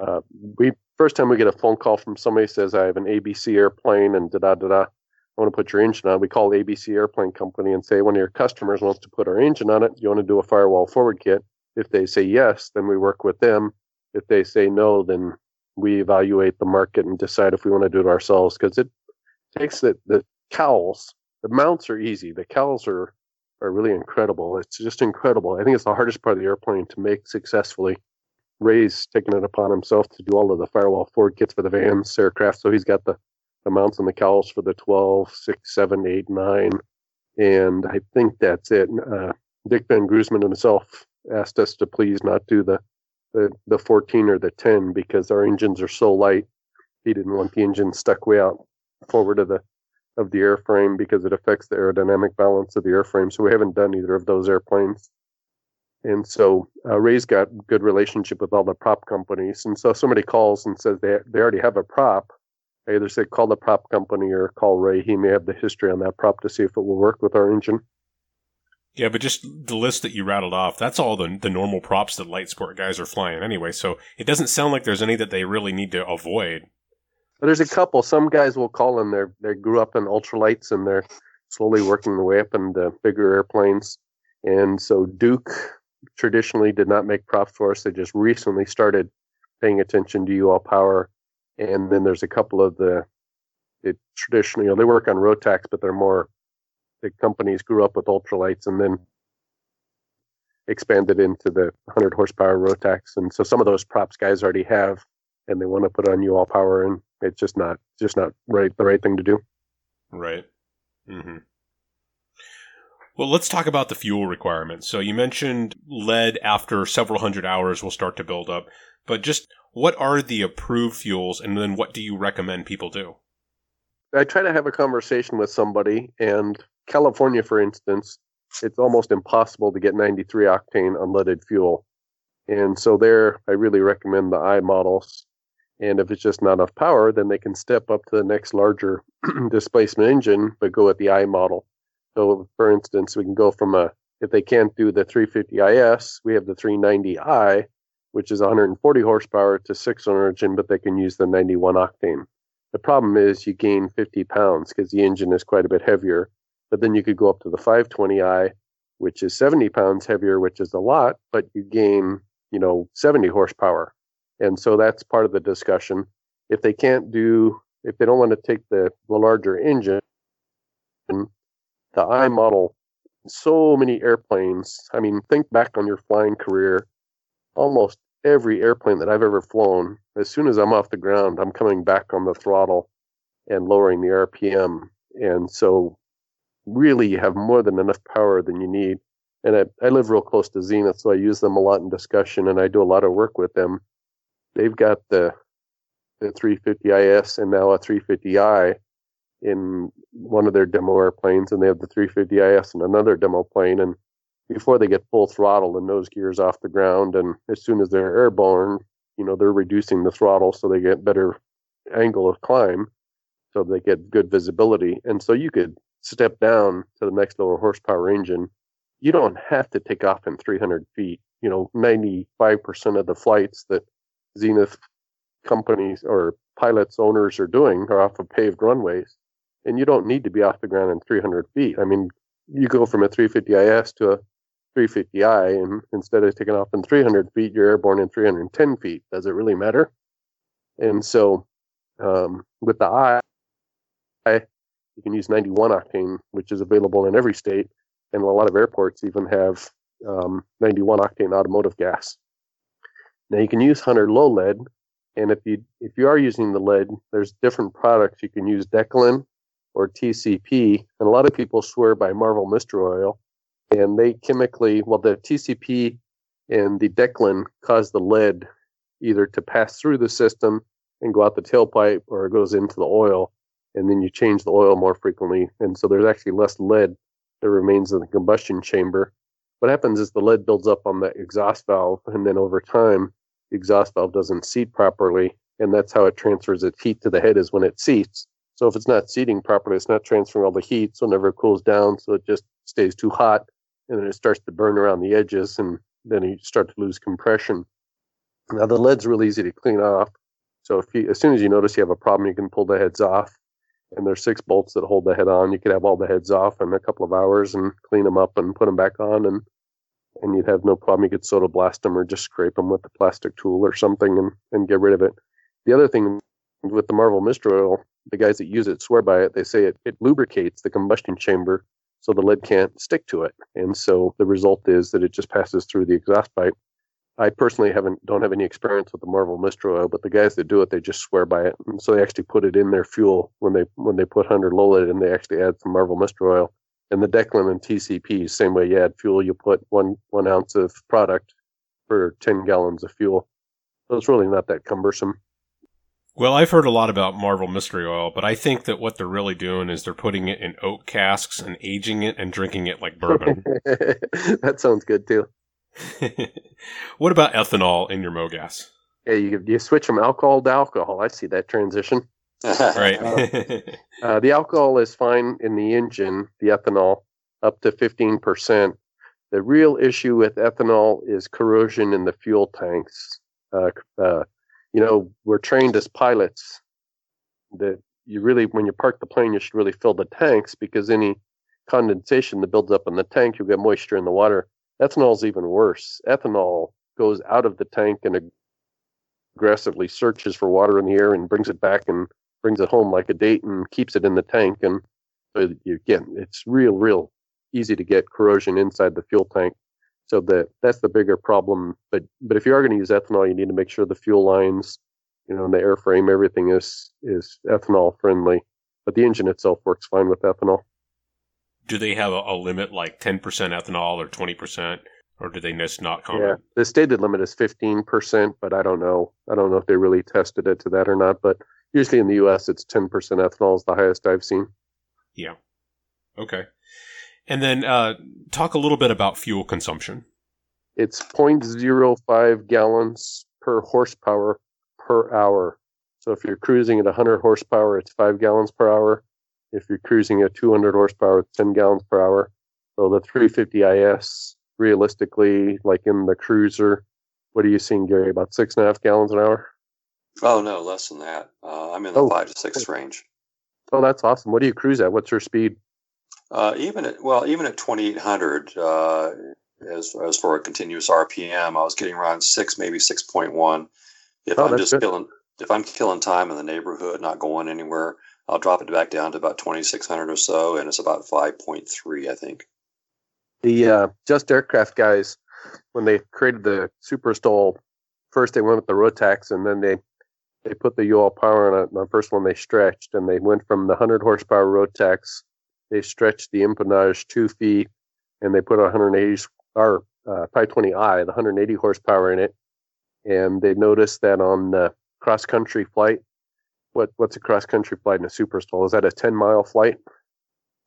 uh, we first time we get a phone call from somebody says I have an ABC airplane and da da da da, I want to put your engine on. We call ABC Airplane Company and say one of your customers wants to put our engine on it. You want to do a firewall forward kit? If they say yes, then we work with them. If they say no, then we evaluate the market and decide if we want to do it ourselves because it takes the, the cowls. The mounts are easy. The cowls are are really incredible. It's just incredible. I think it's the hardest part of the airplane to make successfully. Ray's taken it upon himself to do all of the firewall forward kits for the Vans aircraft. So he's got the the mounts and the cowls for the 12, 6, 7, 8, 9. And I think that's it. Uh, Dick VanGrunsven himself asked us to please not do the, the, the 14 or the 10 because our engines are so light. He didn't want the engine stuck way out forward of the of the airframe because it affects the aerodynamic balance of the airframe. So we haven't done either of those airplanes. And so uh, Ray's got good relationship with all the prop companies. And so somebody calls and says they they already have a prop, I either say call the prop company or call Ray. He may have the history on that prop to see if it will work with our engine. Yeah, but just the list that you rattled off, that's all the, the normal props that light sport guys are flying anyway. So it doesn't sound like there's any that they really need to avoid. There's a couple. Some guys will call them. They they grew up in ultralights and they're slowly working their way up into bigger airplanes. And so Duc traditionally did not make props for us. They just recently started paying attention to UL power and then there's a couple of the it traditionally you know they work on Rotax, but they're more the companies grew up with ultralights and then expanded into the 100 horsepower Rotax, and so some of those props guys already have, and they want to put on UL power, and it's just not just not right the right thing to do. Right. Mm-hmm. Well, let's talk about the fuel requirements. So you mentioned lead after several hundred hours will start to build up, but just what are the approved fuels and then what do you recommend people do? I try to have a conversation with somebody, and California, for instance, it's almost impossible to get 93 octane unleaded fuel. And so, there, I really recommend the I models. And if it's just not enough power, then they can step up to the next larger displacement engine, but go with the I model. So, for instance, we can go from a, if they can't do the 350 IS, we have the 390i, which is 140 horsepower to cylinder engine, but they can use the 91 octane. The problem is you gain 50 pounds because the engine is quite a bit heavier. But then you could go up to the 520i, which is 70 pounds heavier, which is a lot, but you gain, you know, 70 horsepower. And so that's part of the discussion. If they can't do, if they don't want to take the, the larger engine, the I model, so many airplanes. I mean, think back on your flying career. Almost every airplane that I've ever flown, as soon as I'm off the ground, I'm coming back on the throttle and lowering the RPM. And so, really, you have more than enough power than you need. And I, I live real close to Zenith, so I use them a lot in discussion and I do a lot of work with them. They've got the, the 350IS and now a 350i in one of their demo airplanes, and they have the 350IS in another demo plane. And before they get full throttle and nose gears off the ground. And as soon as they're airborne, you know, they're reducing the throttle so they get better angle of climb, so they get good visibility. And so you could step down to the next lower horsepower engine. You don't have to take off in 300 feet. You know, 95% of the flights that Zenith companies or pilots owners are doing are off of paved runways. And you don't need to be off the ground in 300 feet. I mean, you go from a 350 IS to a 350i, and instead of taking off in 300 feet, you're airborne in 310 feet. Does it really matter? And so, um, with the I, you can use 91 octane, which is available in every state, and a lot of airports even have um, 91 octane automotive gas. Now you can use hundred low lead, and if you if you are using the lead, there's different products you can use Decalin or TCP, and a lot of people swear by Marvel Mystery Oil and they chemically, well, the TCP and the Decalin cause the lead either to pass through the system and go out the tailpipe or it goes into the oil, and then you change the oil more frequently. And so there's actually less lead that remains in the combustion chamber. What happens is the lead builds up on the exhaust valve, and then over time, the exhaust valve doesn't seat properly, and that's how it transfers its heat to the head is when it seats. So if it's not seating properly, it's not transferring all the heat, so it never cools down, so it just stays too hot, and then it starts to burn around the edges, and then you start to lose compression. Now the lead's really easy to clean off. So if you, as soon as you notice you have a problem, you can pull the heads off. And there's six bolts that hold the head on. You could have all the heads off in a couple of hours and clean them up and put them back on, and and you'd have no problem. You could soda blast them or just scrape them with a plastic tool or something and and get rid of it. The other thing with the Marvel Mystery Oil, the guys that use it swear by it. They say it, it lubricates the combustion chamber so the lead can't stick to it. And so the result is that it just passes through the exhaust pipe I personally haven't don't have any experience with the Marvel Mystery Oil, but the guys that do it, they just swear by it. And so they actually put it in their fuel when they when they put hundred Lola and they actually add some Marvel Mystery Oil. And the Decalin and TCP, same way you add fuel, you put one one ounce of product for ten gallons of fuel. So it's really not that cumbersome. Well, I've heard a lot about Marvel Mystery Oil, but I think that what they're really doing is they're putting it in oak casks and aging it and drinking it like bourbon. that sounds good too. what about ethanol in your MoGas? Yeah, you you switch from alcohol to alcohol. I see that transition. right. uh, uh, the alcohol is fine in the engine. The ethanol up to fifteen percent. The real issue with ethanol is corrosion in the fuel tanks. Uh, uh, you know, we're trained as pilots that you really, when you park the plane, you should really fill the tanks because any condensation that builds up in the tank, you'll get moisture in the water. Ethanol is even worse. Ethanol goes out of the tank and aggressively searches for water in the air and brings it back and brings it home like a date and keeps it in the tank. And so you, again, it's real, real easy to get corrosion inside the fuel tank. So that that's the bigger problem. But but if you are going to use ethanol, you need to make sure the fuel lines, you know, and the airframe, everything is is ethanol friendly. But the engine itself works fine with ethanol do they have a, a limit like 10% ethanol or 20%? Or do they just not comment? Yeah, the stated limit is 15%, but I don't know. I don't know if they really tested it to that or not. But usually in the U.S., it's 10% ethanol is the highest I've seen. Yeah. Okay. And then uh, talk a little bit about fuel consumption. It's 0.05 gallons per horsepower per hour. So if you're cruising at 100 horsepower, it's 5 gallons per hour if you're cruising at 200 horsepower it's 10 gallons per hour. So the 350 IS, realistically, like in the cruiser, what are you seeing, Gary? About six and a half gallons an hour? Oh no, less than that. Uh, I'm in the oh. five to six range. Oh, that's awesome. What do you cruise at? What's your speed? Uh, even at well, even at 2800, uh, as as for a continuous RPM, I was getting around six, maybe 6.1. If oh, I'm just good. killing, if I'm killing time in the neighborhood, not going anywhere, I'll drop it back down to about 2600 or so, and it's about 5.3, I think. The uh, Just Aircraft guys, when they created the Super STOL, first they went with the Rotax, and then they they put the UL power on it. The first one they stretched, and they went from the 100 horsepower Rotax. They stretched the empennage two feet, and they put a 180 or uh, 520i, the 180 horsepower in it. And they noticed that on uh, cross country flight, what what's a cross country flight in a super STOL? Is that a ten mile flight?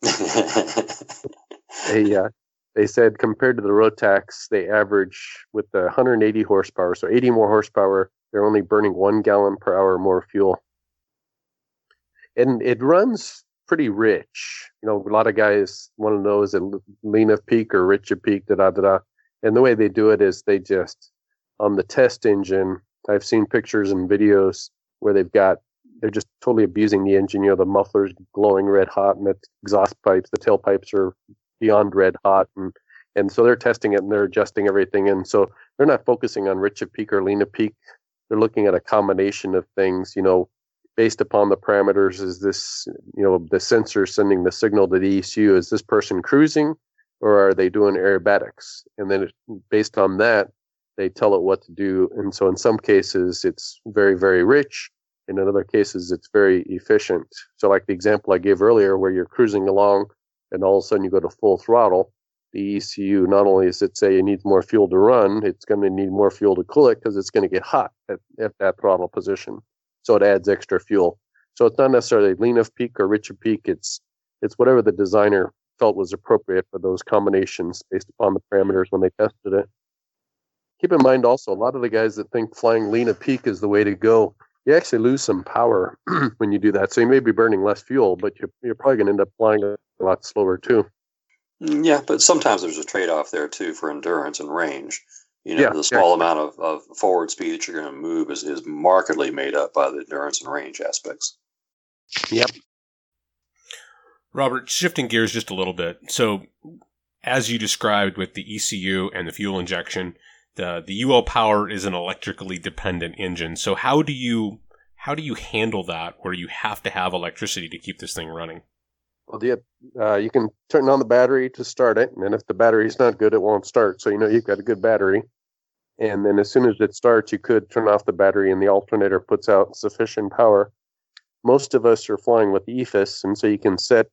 they uh, they said compared to the Rotax, they average with the 180 horsepower, so 80 more horsepower. They're only burning one gallon per hour more fuel, and it runs pretty rich. You know, a lot of guys want to know is it lean of peak or rich of peak, da da da. And the way they do it is they just on the test engine. I've seen pictures and videos where they've got they're just totally abusing the engine. You know, the muffler's glowing red hot, and the exhaust pipes, the tailpipes are beyond red hot, and and so they're testing it and they're adjusting everything, and so they're not focusing on rich of peak or lean of peak. They're looking at a combination of things. You know, based upon the parameters, is this you know the sensor sending the signal to the ECU? Is this person cruising, or are they doing aerobatics? And then based on that, they tell it what to do. And so in some cases, it's very very rich and in other cases it's very efficient. So, like the example I gave earlier, where you're cruising along and all of a sudden you go to full throttle, the ECU not only is it say it needs more fuel to run, it's going to need more fuel to cool it because it's going to get hot at, at that throttle position. So it adds extra fuel. So it's not necessarily lean of peak or rich of peak. It's it's whatever the designer felt was appropriate for those combinations based upon the parameters when they tested it. Keep in mind also, a lot of the guys that think flying lean of peak is the way to go, you actually lose some power when you do that. So you may be burning less fuel, but you're, you're probably going to end up flying a lot slower too. Mm, yeah, but sometimes there's a trade off there too for endurance and range. You know, yeah, the small yeah. amount of, of forward speed that you're going to move is, is markedly made up by the endurance and range aspects. Yep. Robert, shifting gears just a little bit. So, as you described with the ECU and the fuel injection, the the UL Power is an electrically dependent engine. So, how do you how do you handle that where you have to have electricity to keep this thing running? Well, yeah, uh, you can turn on the battery to start it, and if the battery's not good, it won't start. So you know you've got a good battery. And then as soon as it starts, you could turn off the battery, and the alternator puts out sufficient power. Most of us are flying with EFIS, and so you can set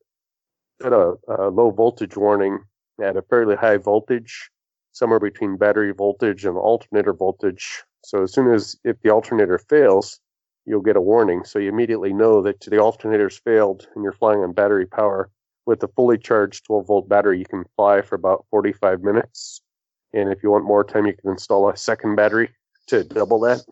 set a, a low voltage warning at a fairly high voltage, somewhere between battery voltage and alternator voltage. So as soon as if the alternator fails, you'll get a warning. So you immediately know that the alternator's failed and you're flying on battery power. With a fully charged 12 volt battery, you can fly for about 45 minutes. And if you want more time, you can install a second battery to double that.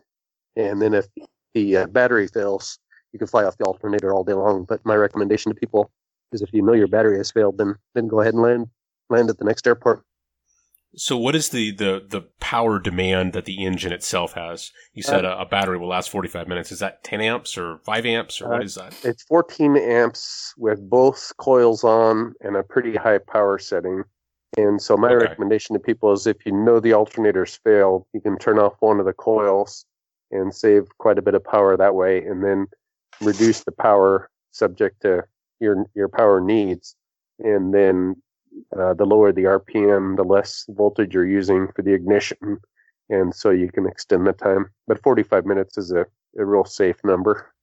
And then if the uh, battery fails, you can fly off the alternator all day long. But my recommendation to people is if you know your battery has failed, then then go ahead and land land at the next airport. So, what is the, the, the power demand that the engine itself has? You said uh, a, a, battery will last 45 minutes. Is that 10 amps or 5 amps, or uh, what is that? It's 14 amps with both coils on and a pretty high power setting. And so, my okay. recommendation to people is if you know the alternators failed, you can turn off one of the coils and save quite a bit of power that way, and then reduce the power subject to your your power needs, and then uh, the lower the RPM, the less voltage you're using for the ignition, and so you can extend the time. But 45 minutes is a, a real safe number.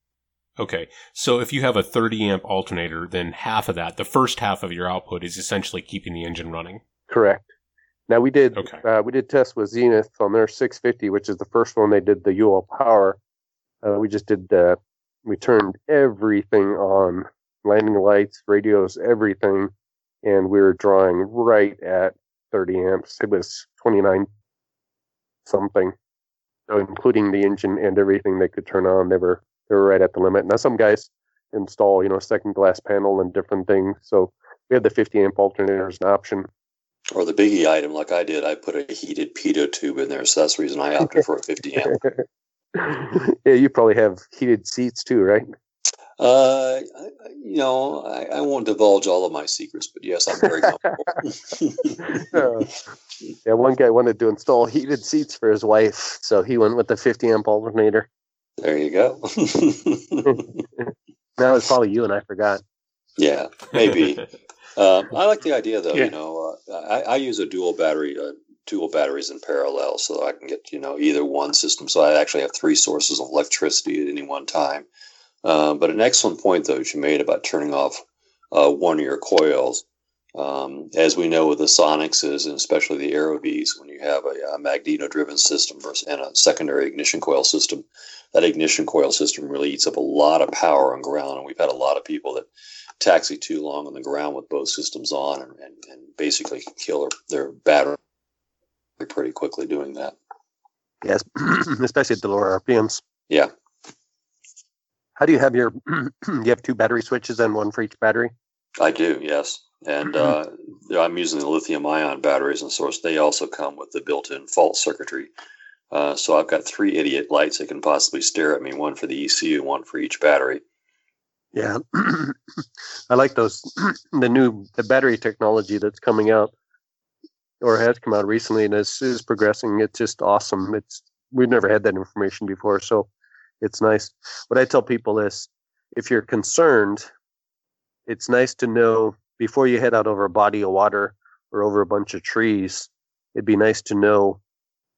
Okay, so if you have a 30 amp alternator, then half of that, the first half of your output, is essentially keeping the engine running. Correct. Now we did okay. uh, we did tests with Zenith on their 650, which is the first one they did the UL power. Uh, we just did uh, we turned everything on landing lights, radios, everything, and we were drawing right at 30 amps. It was 29 something, so including the engine and everything they could turn on. They were they were right at the limit. Now some guys install you know second glass panel and different things, so we had the 50 amp alternator as an option. Or the biggie item, like I did, I put a heated pitot tube in there, so that's the reason I opted for a 50 amp. yeah, you probably have heated seats too, right? Uh, you know, I, I, won't divulge all of my secrets, but yes, I'm very comfortable. yeah, one guy wanted to install heated seats for his wife, so he went with the 50 amp alternator. There you go. that was probably you, and I forgot. Yeah, maybe. um, I like the idea, though. Yeah. You know, uh, I, I, use a dual battery, uh, dual batteries in parallel, so I can get you know either one system. So I actually have three sources of electricity at any one time. Uh, but an excellent point, though, you made about turning off uh, one of your coils. Um, as we know with the Sonexes and especially the AeroVees, when you have a, a magneto-driven system versus and a secondary ignition coil system, that ignition coil system really eats up a lot of power on ground. And we've had a lot of people that taxi too long on the ground with both systems on and, and, and basically kill their, their battery pretty quickly doing that. Yes, especially at the lower RPMs. Yeah, how do you have your? you have two battery switches and one for each battery. I do, yes, and uh, I'm using the lithium-ion batteries, and source they also come with the built-in fault circuitry. Uh, so I've got three idiot lights that can possibly stare at me, one for the ECU, one for each battery. Yeah, I like those. the new the battery technology that's coming out or has come out recently and is, is progressing. It's just awesome. It's we've never had that information before, so it's nice. What I tell people is if you're concerned, it's nice to know before you head out over a body of water or over a bunch of trees, it'd be nice to know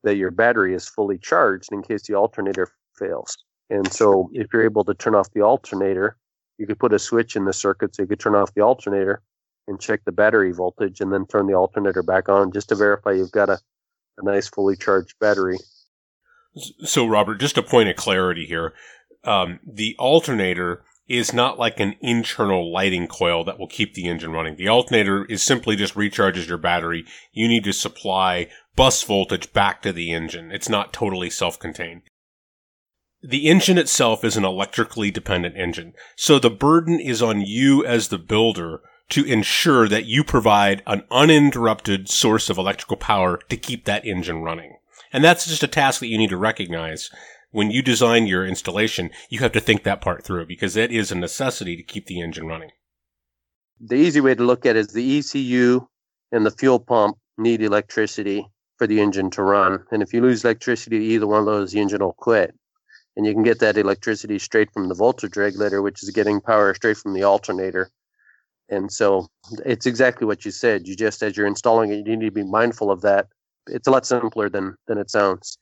that your battery is fully charged in case the alternator fails. And so if you're able to turn off the alternator, you could put a switch in the circuit so you could turn off the alternator and check the battery voltage and then turn the alternator back on just to verify you've got a, a nice fully charged battery. So, Robert, just a point of clarity here. Um, the alternator is not like an internal lighting coil that will keep the engine running. The alternator is simply just recharges your battery. You need to supply bus voltage back to the engine. It's not totally self-contained. The engine itself is an electrically dependent engine. So the burden is on you as the builder to ensure that you provide an uninterrupted source of electrical power to keep that engine running. And that's just a task that you need to recognize when you design your installation, you have to think that part through because that is a necessity to keep the engine running. The easy way to look at it is the ECU and the fuel pump need electricity for the engine to run. And if you lose electricity to either one of those, the engine will quit. And you can get that electricity straight from the voltage regulator, which is getting power straight from the alternator. And so it's exactly what you said. You just, as you're installing it, you need to be mindful of that. It's a lot simpler than, than it sounds.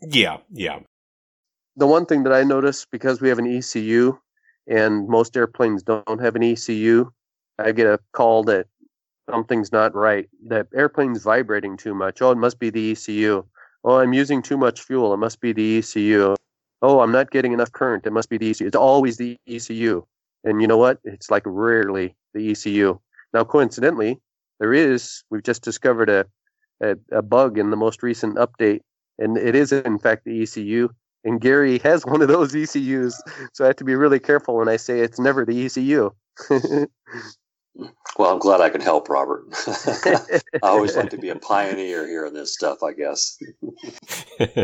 Yeah, yeah the one thing that I notice because we have an ECU and most airplanes don't have an ECU, I get a call that something's not right. That airplane's vibrating too much. Oh, it must be the ECU. Oh, I'm using too much fuel. It must be the ECU. Oh, I'm not getting enough current. It must be the ECU. It's always the ECU. And you know what? It's like rarely the ECU. Now, coincidentally, there is, we've just discovered a, a, a bug in the most recent update, and it is, in fact, the ECU and Gary has one of those ECUs, so I have to be really careful when I say it's never the ECU. well, I'm glad I can help, Robert. I always like to be a pioneer here in this stuff, I guess.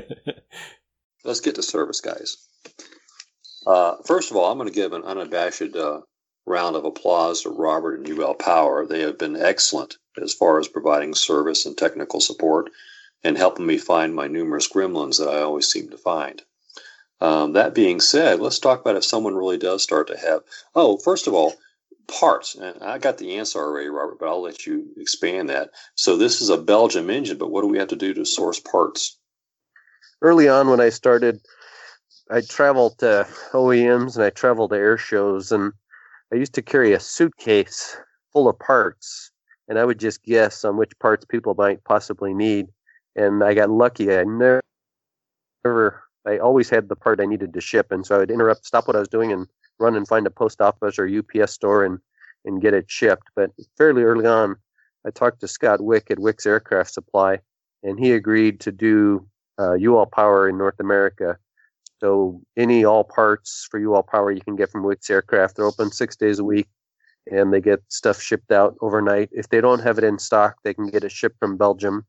Let's get to service, guys. Uh, first of all, I'm going to give an unabashed uh, round of applause to Robert and UL Power. They have been excellent as far as providing service and technical support and helping me find my numerous gremlins that I always seem to find. Um, that being said, let's talk about if someone really does start to have. Oh, first of all, parts. And I got the answer already, Robert, but I'll let you expand that. So this is a Belgium engine, but what do we have to do to source parts? Early on, when I started, I traveled to OEMs and I traveled to air shows, and I used to carry a suitcase full of parts, and I would just guess on which parts people might possibly need. And I got lucky. I never, I always had the part I needed to ship, and so I would interrupt, stop what I was doing, and run and find a post office or UPS store and and get it shipped. But fairly early on, I talked to Scott Wick at Wick's Aircraft Supply, and he agreed to do uh, UL Power in North America. So any all parts for UL Power you can get from Wicks Aircraft. They're open six days a week, and they get stuff shipped out overnight. If they don't have it in stock, they can get it shipped from Belgium.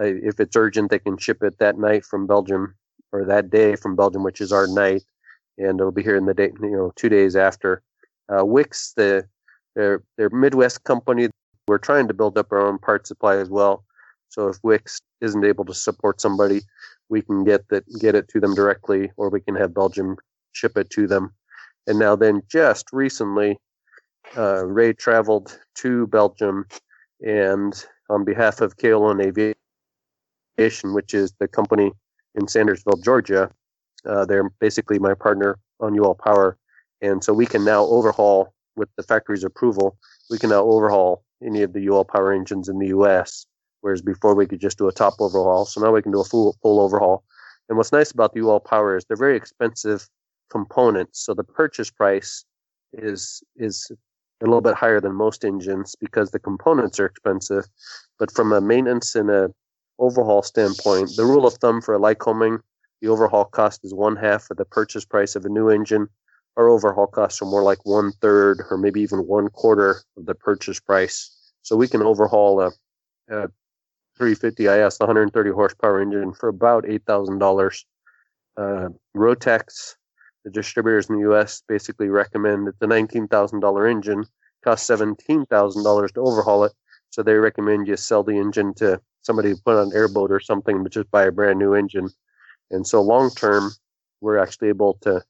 Uh, if it's urgent, they can ship it that night from Belgium or that day from Belgium, which is our night, and it'll be here in the day, you know, two days after. Uh, Wicks, the their their Midwest company, we're trying to build up our own part supply as well. So if Wicks isn't able to support somebody, we can get that get it to them directly, or we can have Belgium ship it to them. And now then, just recently, uh, Ray traveled to Belgium, and on behalf of KLON Aviation, which is the company in Sandersville, Georgia. Uh, they're basically my partner on UL Power, and so we can now overhaul with the factory's approval. We can now overhaul any of the UL Power engines in the U.S. Whereas before we could just do a top overhaul, so now we can do a full full overhaul. And what's nice about the UL Power is they're very expensive components, so the purchase price is is a little bit higher than most engines because the components are expensive. But from a maintenance and a overhaul standpoint, the rule of thumb for a Lycoming, the overhaul cost is one half of the purchase price of a new engine. Our overhaul costs are more like one third or maybe even one quarter of the purchase price. So we can overhaul a, a 350 IS, 130 horsepower engine for about $8,000. Uh, Rotax, the distributors in the U.S. basically recommend that the $19,000 engine costs $17,000 to overhaul it. So they recommend you sell the engine to somebody who put on an airboat or something, but just buy a brand new engine. And so long term, we're actually able to,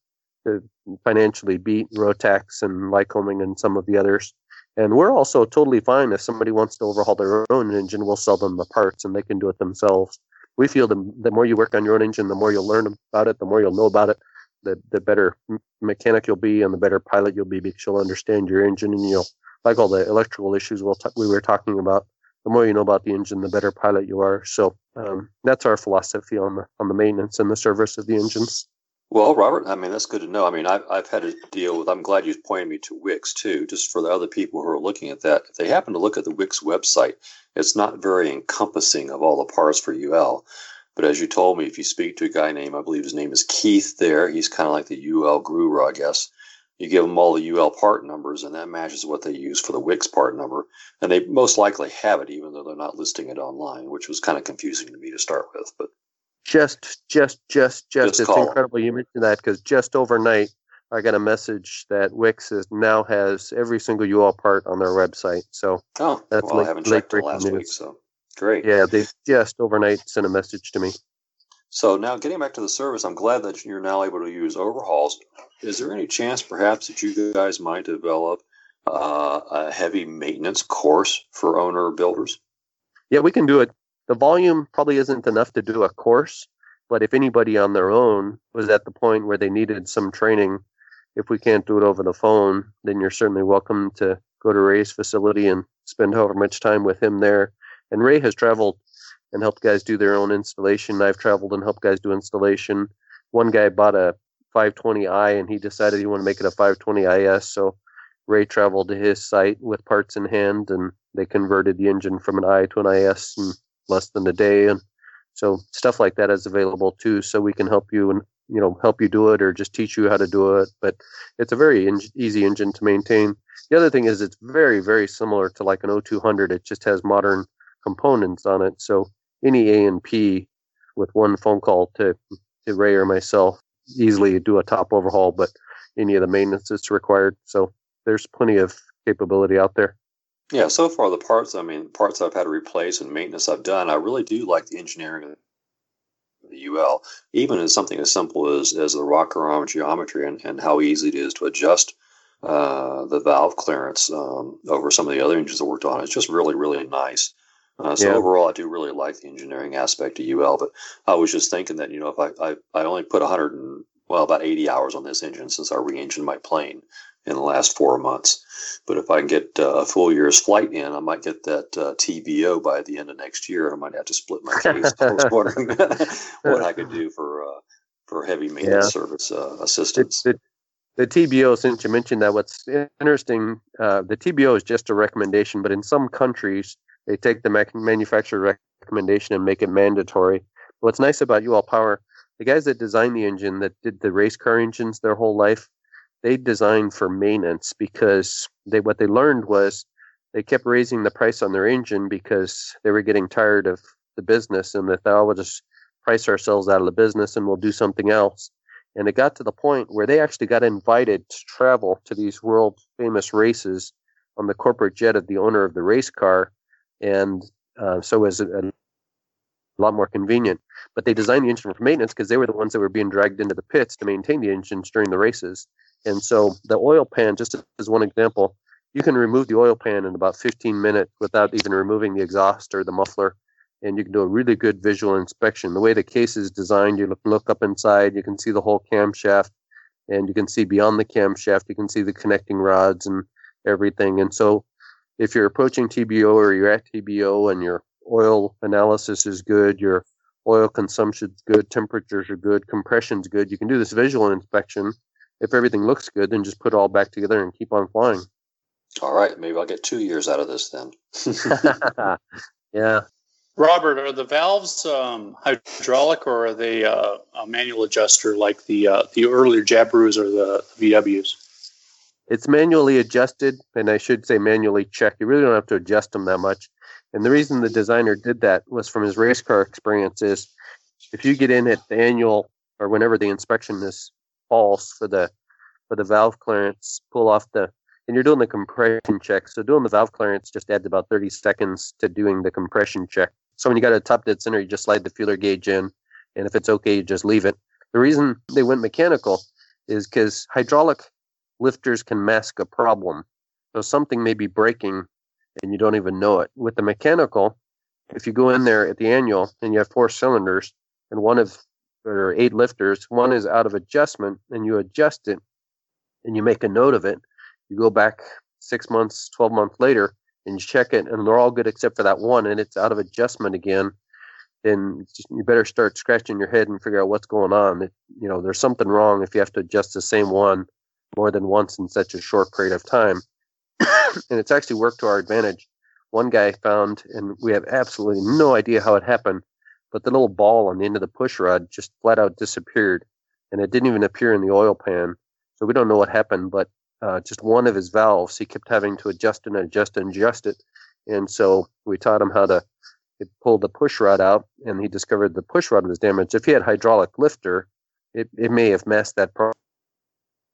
to financially beat Rotax and Lycoming and some of the others. And we're also totally fine if somebody wants to overhaul their own engine, we'll sell them the parts and they can do it themselves. We feel the, the more you work on your own engine, the more you'll learn about it, the more you'll know about it, the, the better mechanic you'll be and the better pilot you'll be because you'll understand your engine and you'll, like all the electrical issues we'll t- we were talking about, the more you know about the engine, the better pilot you are. So um, that's our philosophy on the on the maintenance and the service of the engines. Well, Robert, I mean, that's good to know. I mean, I've, I've had to deal with, I'm glad you pointed me to Wicks too, just for the other people who are looking at that. If they happen to look at the Wicks website, it's not very encompassing of all the parts for UL. But as you told me, if you speak to a guy named, I believe his name is Keith there, he's kind of like the UL guru, I guess. You give them all the UL part numbers, and that matches what they use for the Wicks part number. And they most likely have it, even though they're not listing it online, which was kind of confusing to me to start with. But just, just, just, just. just it's incredible you mentioned that because just overnight, I got a message that Wicks is, now has every single UL part on their website. So oh, that's well, late, I haven't checked last news. week, so great. Yeah, they just overnight sent a message to me. So now, getting back to the service, I'm glad that you're now able to use overhauls. Is there any chance, perhaps, that you guys might develop uh, a heavy maintenance course for owner builders? Yeah, we can do it the volume probably isn't enough to do a course, but if anybody on their own was at the point where they needed some training, if we can't do it over the phone, then you're certainly welcome to go to Ray's facility and spend however much time with him there. And Ray has traveled and helped guys do their own installation. I've traveled and helped guys do installation. One guy bought a 520i and he decided he wanted to make it a 520is. So Ray traveled to his site with parts in hand and they converted the engine from an i to an is and less than a day. And so stuff like that is available too. So we can help you and, you know, help you do it or just teach you how to do it. But it's a very in- easy engine to maintain. The other thing is it's very, very similar to like an O200. It just has modern components on it. So any A and P with one phone call to, to Ray or myself easily do a top overhaul, but any of the maintenance that's required. So there's plenty of capability out there. Yeah, so far the parts, I mean, parts I've had to replace and maintenance I've done, I really do like the engineering of the UL, even in something as simple as, as the rocker arm geometry and, and how easy it is to adjust uh, the valve clearance um, over some of the other engines I worked on. It's just really, really nice. Uh, so yeah. overall, I do really like the engineering aspect of UL. But I was just thinking that you know if I I, I only put 100 and well about 80 hours on this engine since I re-engined my plane, in the last four months. But if I can get uh, a full year's flight in, I might get that uh, TBO by the end of next year. I might have to split my case. I was wondering what I could do for uh, for heavy maintenance yeah. service uh, assistance. The, the, the, TBO, since you mentioned that, what's interesting, uh, the TBO is just a recommendation, but in some countries they take the manufacturer recommendation and make it mandatory. What's nice about UL Power, the guys that designed the engine, that did the race car engines their whole life, they designed for maintenance because they what they learned was they kept raising the price on their engine because they were getting tired of the business and they thought, oh, we'll just price ourselves out of the business and we'll do something else. And it got to the point where they actually got invited to travel to these world famous races on the corporate jet of the owner of the race car. And uh, so it was a, lot more convenient. But they designed the engine for maintenance because they were the ones that were being dragged into the pits to maintain the engines during the races. And so the oil pan, just as one example, you can remove the oil pan in about 15 minutes without even removing the exhaust or the muffler. And you can do a really good visual inspection. The way the case is designed, you look, look up inside, you can see the whole camshaft, and you can see beyond the camshaft, you can see the connecting rods and everything. And so if you're approaching TBO or you're at TBO and your oil analysis is good, your oil consumption's good, temperatures are good, compression's good, you can do this visual inspection if everything looks good, then just put it all back together and keep on flying. All right, maybe I'll get two years out of this then. yeah. Robert, are the valves um, hydraulic or are they uh, a manual adjuster like the uh, the earlier Jabiru's or the VWs? It's manually adjusted, and I should say manually checked. You really don't have to adjust them that much. And the reason the designer did that was from his race car experiences. If you get in at the annual or whenever the inspection is false for the for the valve clearance, pull off the and you're doing the compression check. So doing the valve clearance just adds about 30 seconds to doing the compression check. So when you got a top dead center, you just slide the feeler gauge in, and if it's okay, you just leave it. The reason they went mechanical is because hydraulic lifters can mask a problem. So something may be breaking and you don't even know it. With the mechanical, if you go in there at the annual and you have four cylinders and one of or eight lifters. One is out of adjustment, and you adjust it, and you make a note of it. You go back six months, twelve months later, and you check it, and they're all good except for that one, and it's out of adjustment again. then you better start scratching your head and figure out what's going on. It, you know, there's something wrong if you have to adjust the same one more than once in such a short period of time. And it's actually worked to our advantage. One guy found, and we have absolutely no idea how it happened, but the little ball on the end of the push rod just flat out disappeared, and it didn't even appear in the oil pan. So we don't know what happened, but uh, just one of his valves, he kept having to adjust and adjust and adjust it. And so we taught him how to pull the push rod out, and he discovered the push rod was damaged. If he had hydraulic lifter, it, it may have masked that problem,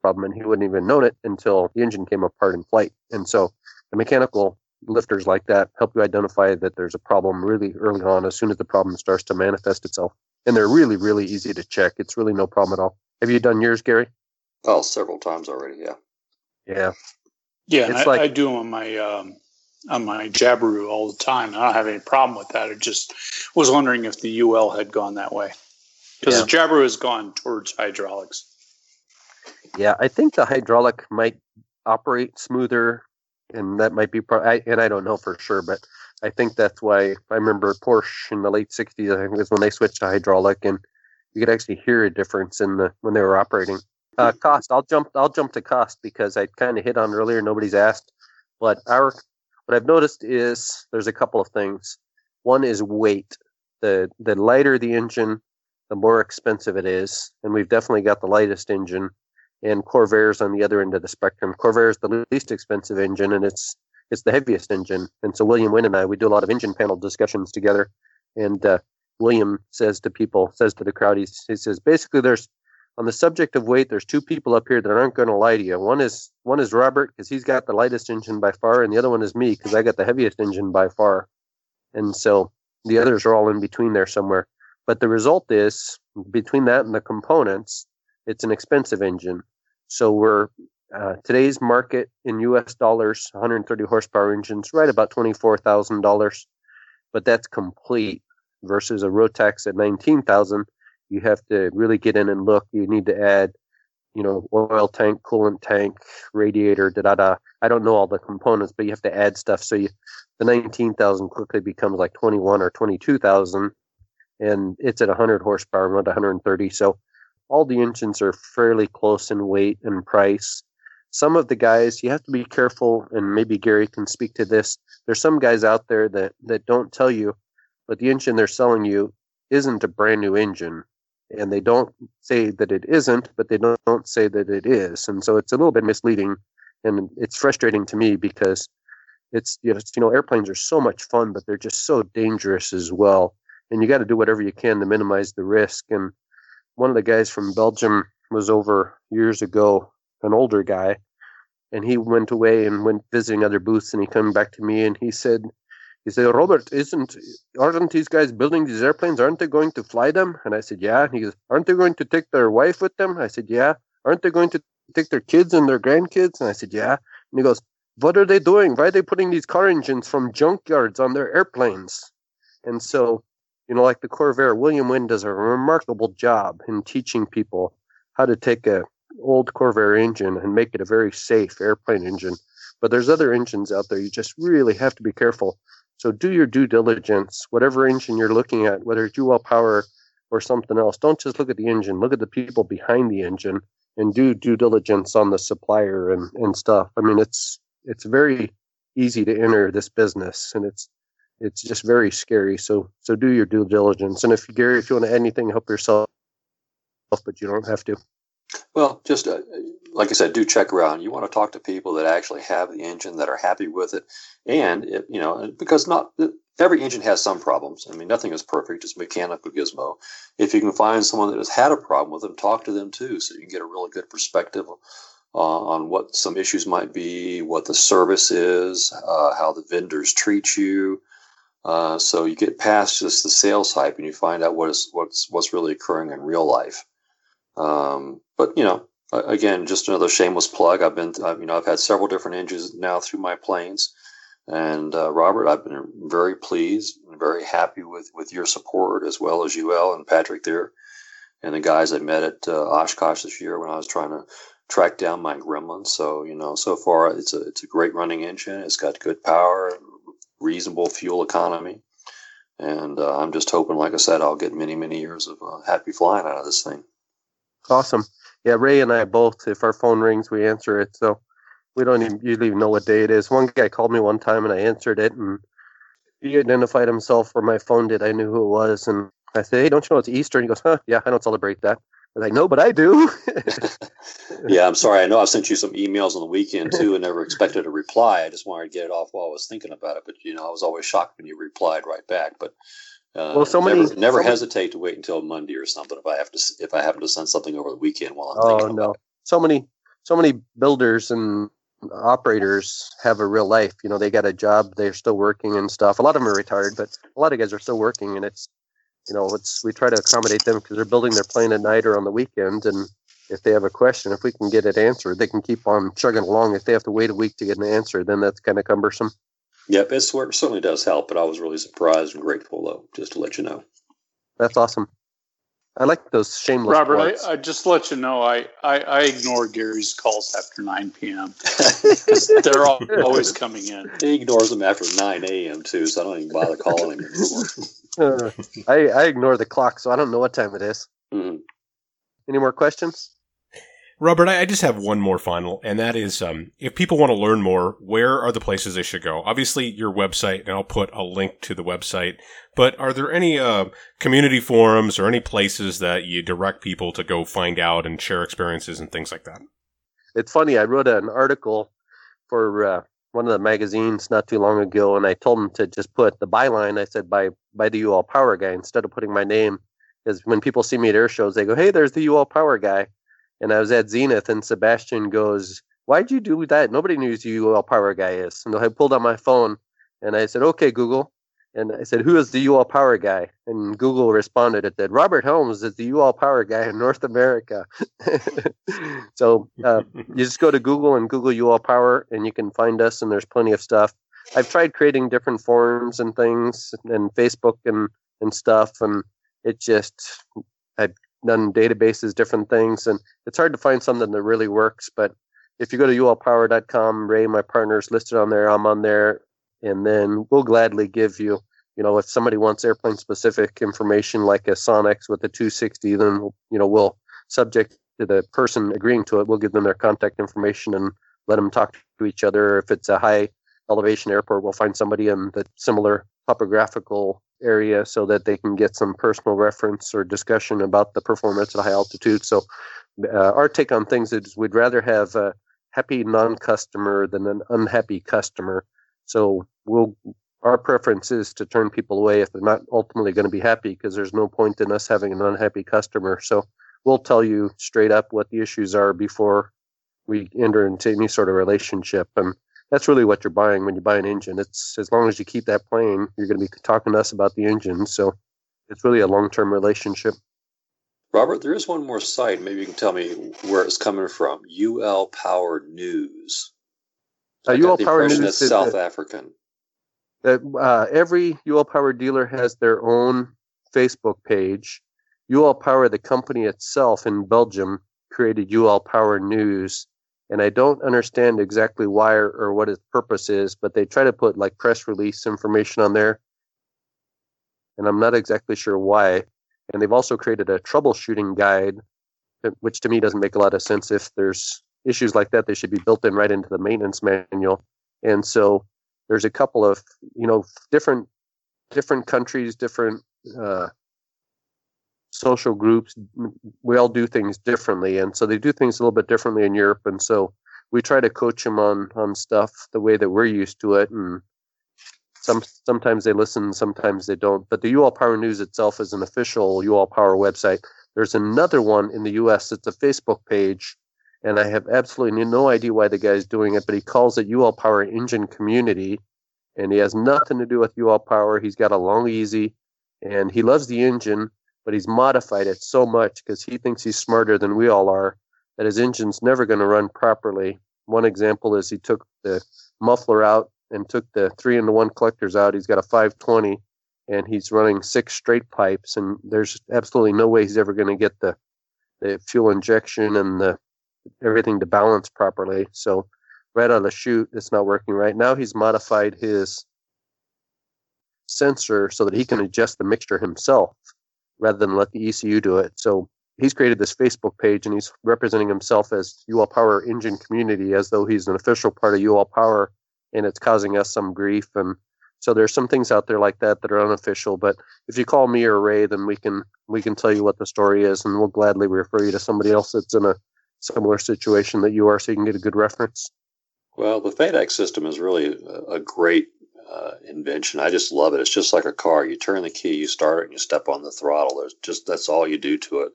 and he wouldn't even known it until the engine came apart in flight. And so the mechanical lifters like that help you identify that there's a problem really early on as soon as the problem starts to manifest itself. And they're really, really easy to check. It's really no problem at all. Have you done yours, Gary? Oh, several times already. Yeah. Yeah. Yeah, it's I, like, I do them on my um, on my Jabiru all the time. I don't have any problem with that. I just was wondering if the UL had gone that way because yeah. the Jabiru has gone towards hydraulics. Yeah, I think the hydraulic might operate smoother, and that might be. Pro- I, and I don't know for sure, but I think that's why I remember Porsche in the late '60s. I think was when they switched to hydraulic, and you could actually hear a difference in the when they were operating. Uh, cost. I'll jump. I'll jump to cost because I kind of hit on earlier. Nobody's asked, but our what I've noticed is there's a couple of things. One is weight. The the lighter the engine, the more expensive it is, and we've definitely got the lightest engine. And Corvair's on the other end of the spectrum. Corvair's the least expensive engine, and it's it's the heaviest engine. And so William Wynne and I we do a lot of engine panel discussions together. And uh, William says to people, says to the crowd, he, he says basically there's on the subject of weight, there's two people up here that aren't going to lie to you. One is one is Robert because he's got the lightest engine by far, and the other one is me because I got the heaviest engine by far. And so the others are all in between there somewhere. But the result is between that and the components, it's an expensive engine. So we're uh, today's market in U.S. dollars, 130 horsepower engines, right about twenty-four thousand dollars, but that's complete versus a Rotax at nineteen thousand you have to really get in and look. You need to add, you know, oil tank, coolant tank, radiator, da da da. I don't know all the components, but you have to add stuff. So you, the 19,000 quickly becomes like 21 or 22,000, and it's at 100 horsepower, not 130. So all the engines are fairly close in weight and price. Some of the guys, you have to be careful, and maybe Gary can speak to this. There's some guys out there that, that don't tell you, but the engine they're selling you isn't a brand new engine and they don't say that it isn't, but they don't, don't say that it is, and so it's a little bit misleading, and it's frustrating to me because it's you know, you know airplanes are so much fun, but they're just so dangerous as well, and you got to do whatever you can to minimize the risk. And one of the guys from Belgium was over years ago, an older guy, and he went away and went visiting other booths, and he came back to me and he said he said, Robert, isn't aren't these guys building these airplanes? Aren't they going to fly them? And I said, Yeah. And he goes, Aren't they going to take their wife with them? I said, Yeah. Aren't they going to take their kids and their grandkids? And I said, Yeah. And he goes, What are they doing? Why are they putting these car engines from junkyards on their airplanes? And so, you know, like the Corvair, William Wynne does a remarkable job in teaching people how to take a old Corvair engine and make it a very safe airplane engine. But there's other engines out there. You just really have to be careful so do your due diligence, whatever engine you're looking at, whether it's UL Power or something else. Don't just look at the engine, look at the people behind the engine and do due diligence on the supplier and, and stuff. I mean, it's it's very easy to enter this business and it's it's just very scary. So so do your due diligence. And if Gary, if you want to add anything, help yourself, but you don't have to. Well, just uh, like I said, do check around. You want to talk to people that actually have the engine that are happy with it, and it, you know because not every engine has some problems. I mean, nothing is perfect; it's mechanical gizmo. If you can find someone that has had a problem with them, talk to them too, so you can get a really good perspective uh, on what some issues might be, what the service is, uh, how the vendors treat you. Uh, so you get past just the sales hype and you find out what is what's what's really occurring in real life. Um, but you know, again, just another shameless plug. I've been, you know, I've had several different engines now through my planes, and uh, Robert, I've been very pleased and very happy with with your support as well as UL and Patrick there, and the guys I met at uh, Oshkosh this year when I was trying to track down my Gremlin. So you know, so far it's a it's a great running engine. It's got good power, reasonable fuel economy. and uh, I'm just hoping, like I said, I'll get many, many years of uh, happy flying out of this thing. Awesome. Yeah, Ray and I both, if our phone rings, we answer it. So we don't even usually even know what day it is. One guy called me one time and I answered it and he identified himself where my phone did. I knew who it was. And I said, Hey, don't you know it's Easter? And he goes, Huh, yeah, I don't celebrate that. I was like, No, but I do. yeah, I'm sorry. I know I sent you some emails on the weekend too and never expected a reply. I just wanted to get it off while I was thinking about it. But, you know, I was always shocked when you replied right back. But uh, well, so many, never, never so hesitate many, to wait until Monday or something if I have to if I happen to send something over the weekend while I'm oh, thinking no. it. So many so many builders and operators have a real life. You know, they got a job, they're still working and stuff. A lot of them are retired, but a lot of guys are still working, and it's you know, it's we try to accommodate them because they're building their plane at night or on the weekend, and if they have a question, if we can get it answered, they can keep on chugging along. If they have to wait a week to get an answer, then that's kind of cumbersome. Yep, it certainly does help, but I was really surprised and grateful, though, just to let you know. That's awesome. I like those shameless. Robert, I, I, just let you know I, I, I ignore Gary's calls after 9 p.m. they're all, always coming in. He ignores them after 9 a.m. too, so I don't even bother calling him anymore. uh, I, I ignore the clock, so I don't know what time it is. Mm-hmm. Any more questions? Robert, I just have one more final, and that is um, if people want to learn more, where are the places they should go? Obviously, your website, and I'll put a link to the website. But are there any uh, community forums or any places that you direct people to go find out and share experiences and things like that? It's funny. I wrote an article for uh, one of the magazines not too long ago, and I told them to just put the byline. I said by by the UL Power guy instead of putting my name, because when people see me at air shows, they go, "Hey, there's the UL Power guy." And I was at Zenith, and Sebastian goes, "Why'd you do that? Nobody knows who the UL Power Guy is." And I pulled out my phone, and I said, "Okay, Google." And I said, "Who is the UL Power Guy?" And Google responded, "It said Robert Helms is the UL Power Guy in North America." so uh, you just go to Google and Google UL Power, and you can find us. And there's plenty of stuff. I've tried creating different forums and things, and Facebook and and stuff, and it just I done databases, different things, and it's hard to find something that really works. But if you go to ulpower.com, Ray, my partner, is listed on there. I'm on there, and then we'll gladly give you, you know, if somebody wants airplane specific information like a Sonex with a 260, then you know we'll subject to the person agreeing to it. We'll give them their contact information and let them talk to each other. If it's a high elevation airport, we'll find somebody in the similar topographical area so that they can get some personal reference or discussion about the performance at high altitude. So, uh, our take on things is we'd rather have a happy non-customer than an unhappy customer. So, we'll our preference is to turn people away if they're not ultimately going to be happy because there's no point in us having an unhappy customer. So, we'll tell you straight up what the issues are before we enter into any sort of relationship and that's really what you're buying when you buy an engine. It's as long as you keep that plane, you're going to be talking to us about the engine. So it's really a long term relationship. Robert, there is one more site. Maybe you can tell me where it's coming from. UL Power News. Uh, UL Power News is South African. That uh, every UL Power dealer has their own Facebook page. UL Power, the company itself in Belgium, created UL Power News and I don't understand exactly why or, or, what its purpose is, but they try to put like press release information on there, and I'm not exactly sure why. And they've also created a troubleshooting guide, which to me doesn't make a lot of sense. If there's issues like that, they should be built in right into the maintenance manual. And so there's a couple of you know different different countries, different uh, social groups we all do things differently and so they do things a little bit differently in europe and so we try to coach them on on stuff the way that we're used to it and some sometimes they listen sometimes they don't but the ul power news itself is an official ul power website. There's another one in the us it's a facebook page and i have absolutely no idea why the guy's doing it but he calls it ul power engine community and he has nothing to do with ul power. He's got a Long-EZ and he loves the engine but he's modified it so much because he thinks he's smarter than we all are that his engine's never going to run properly. One example is he took the muffler out and took the three into one collectors out. He's got a 520 and he's running six straight pipes, and there's absolutely no way he's ever going to get the, the fuel injection and the everything to balance properly. So right out of the chute, it's not working right now. He's modified his sensor so that he can adjust the mixture himself rather than let the ECU do it. So he's created this Facebook page and he's representing himself as UL Power Engine Community as though he's an official part of UL Power and it's causing us some grief. And so there's some things out there like that that are unofficial. But if you call me or Ray, then we can we can tell you what the story is and we'll gladly refer you to somebody else that's in a similar situation that you are so you can get a good reference. Well, the FADEC system is really a great uh, invention. I just love it. It's just like a car. You turn the key, you start it, and you step on the throttle. There's just that's all you do to it,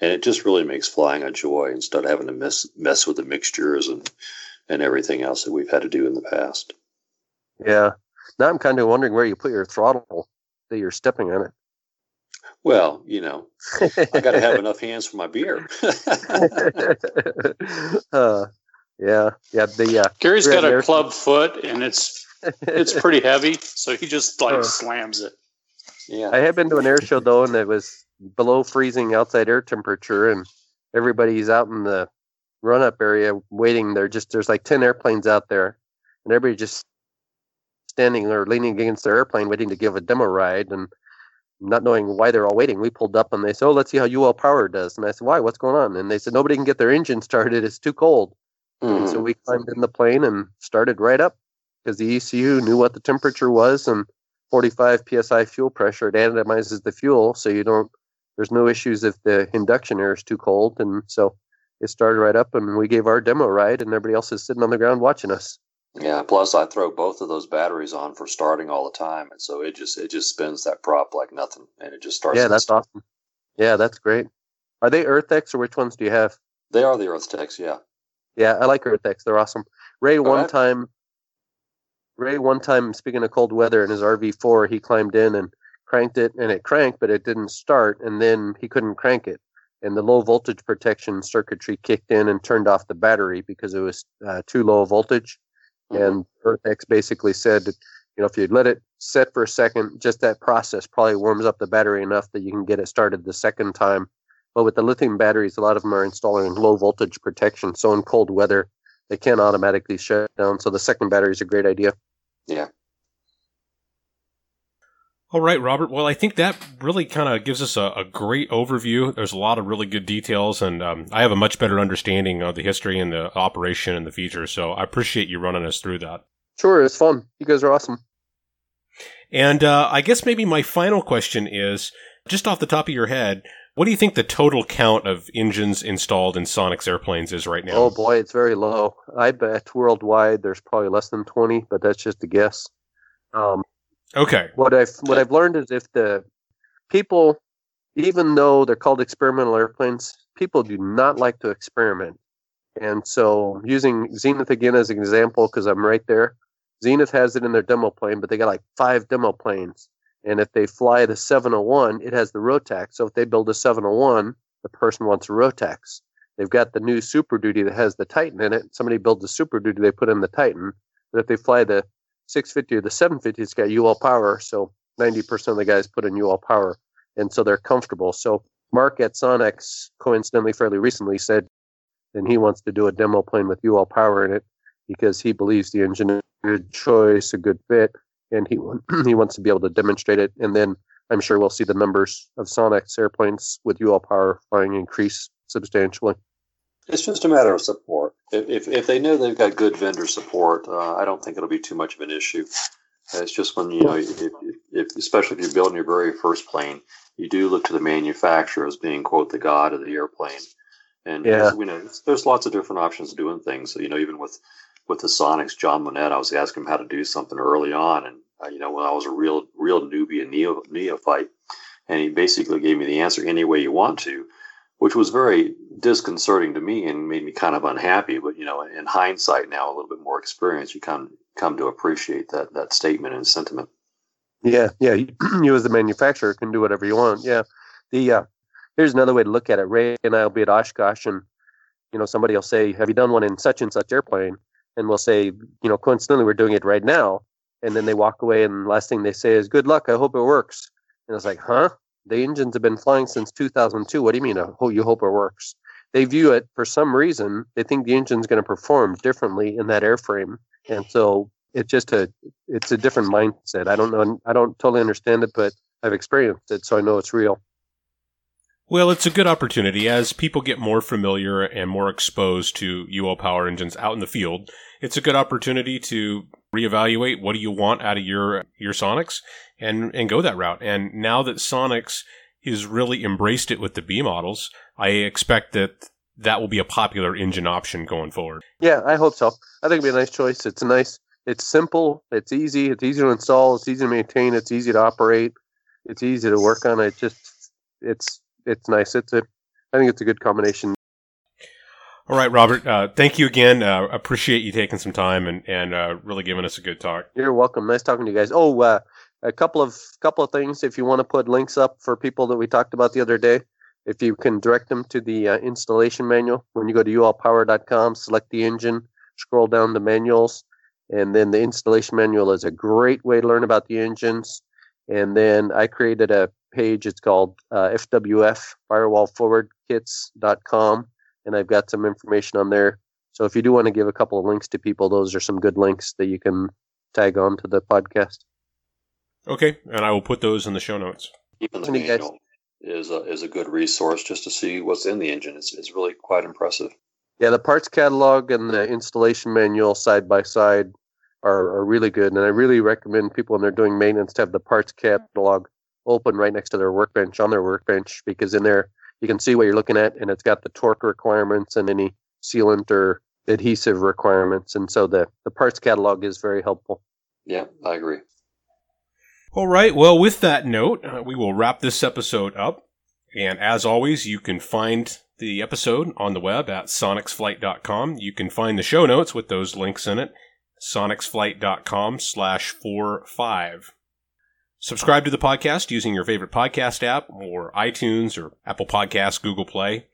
and it just really makes flying a joy instead of having to mess mess with the mixtures and and everything else that we've had to do in the past. Yeah. Now I'm kind of wondering where you put your throttle that you're stepping on it. Well, you know, I got to have enough hands for my beer. uh, yeah, yeah. The uh, Gary's got a club foot, and it's it's pretty heavy, so he just like uh, slams it. Yeah, I have been to an air show though, and it was below freezing outside air temperature, and everybody's out in the run-up area waiting. There just there's like ten airplanes out there, and everybody just standing or leaning against their airplane, waiting to give a demo ride, and not knowing why they're all waiting. We pulled up and they said, "Oh, let's see how UL Power does." And I said, "Why? What's going on?" And they said, "Nobody can get their engine started. It's too cold." Mm-hmm. so we climbed in the plane and started right up because the ECU knew what the temperature was and 45 psi fuel pressure. It atomizes the fuel, so you don't. There's no issues if the induction air is too cold, and so it started right up. And we gave our demo ride, and everybody else is sitting on the ground watching us. Yeah. Plus, I throw both of those batteries on for starting all the time, and so it just it just spins that prop like nothing, and it just starts. Yeah, that's awesome. Yeah, that's great. Are they EarthX or which ones do you have? They are the EarthX. Yeah. Yeah, I like EarthX. They're awesome. Ray All one right. time Ray one time speaking of cold weather in his RV4, he climbed in and cranked it and it cranked, but it didn't start and then he couldn't crank it. And the low voltage protection circuitry kicked in and turned off the battery because it was uh, too low voltage. Mm-hmm. And EarthX basically said, you know, if you let it set for a second, just that process probably warms up the battery enough that you can get it started the second time but with the lithium batteries, a lot of them are installing low voltage protection. So in cold weather, they can't automatically shut down. So the second battery is a great idea. Yeah. All right, Robert. Well, I think that really kind of gives us a, a, great overview. There's a lot of really good details, and um, I have a much better understanding of the history and the operation and the features. So I appreciate you running us through that. Sure, it's fun. You guys are awesome. And uh, I guess maybe my final question is just off the top of your head, what do you think the total count of engines installed in Sonex airplanes is right now? Oh boy, it's very low. I bet worldwide there's probably less than 20, but that's just a guess. Um, okay. What I've what I've learned is if the people, even though they're called experimental airplanes, people do not like to experiment. And so, using Zenith again as an example, because I'm right there, Zenith has it in their demo plane, but they got like five demo planes. And if they fly the 701, it has the Rotax. So if they build a 701, the person wants a Rotax. They've got the new Super Duty that has the Titan in it. Somebody builds a Super Duty, they put in the Titan. But if they fly the 650 or the 750, it's got UL power. So 90% of the guys put in UL power. And so they're comfortable. So Mark at Sonex, coincidentally, fairly recently said, and he wants to do a demo plane with UL power in it because he believes the engine is a good choice, a good fit and he he wants to be able to demonstrate it. And then I'm sure we'll see the numbers of Sonex airplanes with UL power flying increase substantially. It's just a matter of support. If, if, if they know they've got good vendor support, uh, I don't think it'll be too much of an issue. It's just when you know, if, if, especially if you're building your very first plane, you do look to the manufacturer as being quote the god of the airplane. And yeah. you know, there's lots of different options of doing things. So you know, even with with the Sonex, John Monnett, I was asking him how to do something early on, and uh, you know when I was a real real newbie and neo, neophyte, and he basically gave me the answer any way you want to, which was very disconcerting to me and made me kind of unhappy. But you know, in hindsight now, a little bit more experience, you come come to appreciate that that statement and sentiment. Yeah, yeah. You as the manufacturer can do whatever you want. Yeah. The uh, here's another way to look at it. Ray and I will be at Oshkosh, and you know somebody will say, "Have you done one in such and such airplane?" And we'll say, you know, coincidentally, we're doing it right now. And then they walk away, and the last thing they say is, good luck. I hope it works. And it's like, huh? The engines have been flying since 2002. What do you mean, oh, you hope it works? They view it for some reason, they think the engine's going to perform differently in that airframe. And so it's just a it's a different mindset. I don't know. I don't totally understand it, but I've experienced it, so I know it's real. Well, it's a good opportunity as people get more familiar and more exposed to UL power engines out in the field. It's a good opportunity to reevaluate what do you want out of your your Sonex and and go that route. And now that Sonex has really embraced it with the B models, I expect that that will be a popular engine option going forward. Yeah, I hope so. I think it'll be a nice choice. It's a nice, it's simple, it's easy, it's easy to install, it's easy to maintain, it's easy to operate, it's easy to work on. It just, it's, it's nice. It's a, I think it's a good combination. All right, Robert. Uh, thank you again. Uh, appreciate you taking some time and and uh, really giving us a good talk. You're welcome. Nice talking to you guys. Oh, uh, a couple of couple of things. If you want to put links up for people that we talked about the other day, if you can direct them to the uh, installation manual, when you go to ulpower.com, select the engine, scroll down the manuals, and then the installation manual is a great way to learn about the engines. And then I created a page. It's called uh, FWF firewallforwardkits.com, and I've got some information on there. So if you do want to give a couple of links to people, those are some good links that you can tag on to the podcast. Okay, and I will put those in the show notes. Even the manual is a, is a good resource just to see what's in the engine. It's, it's really quite impressive. Yeah, the parts catalog and the installation manual side by side are, are really good. And I really recommend people when they're doing maintenance to have the parts catalog open right next to their workbench on their workbench because in there you can see what you're looking at and it's got the torque requirements and any sealant or adhesive requirements. And so the, the parts catalog is very helpful. Yeah, I agree. All right. Well, with that note, uh, we will wrap this episode up. And as always, you can find the episode on the web at sonixflight.com. You can find the show notes with those links in it, sonixflight.com slash four five. Subscribe to the podcast using your favorite podcast app or iTunes or Apple Podcasts, Google Play.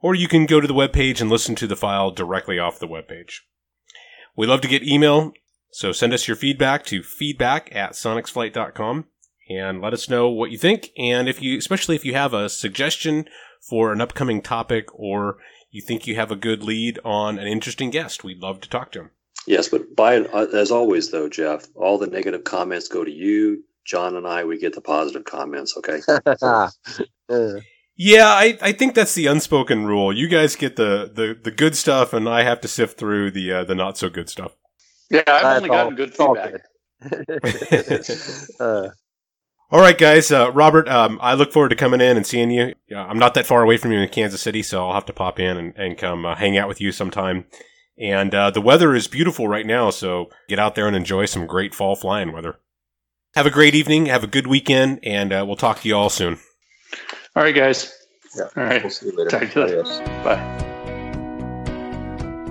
Or you can go to the webpage and listen to the file directly off the webpage. We love to get email so send us your feedback to feedback at sonixflight.com and let us know what you think. And if you, especially if you have a suggestion for an upcoming topic or you think you have a good lead on an interesting guest, we'd love to talk to him. Yes, but by uh, as always, though, Jeff, all the negative comments go to you. John and I, we get the positive comments. Okay. yeah, I, I think that's the unspoken rule. You guys get the, the, the good stuff, and I have to sift through the uh, the not so good stuff. Yeah, I've only gotten good feedback. Good. uh, all right, guys. Uh, Robert, um, I look forward to coming in and seeing you. I'm not that far away from you in Kansas City, so I'll have to pop in and, and come uh, hang out with you sometime. And uh, the weather is beautiful right now, so get out there and enjoy some great fall flying weather. Have a great evening. Have a good weekend, and uh, we'll talk to you all soon. All right, guys. Yeah. All right. We'll see you later. Talk to you later. Bye.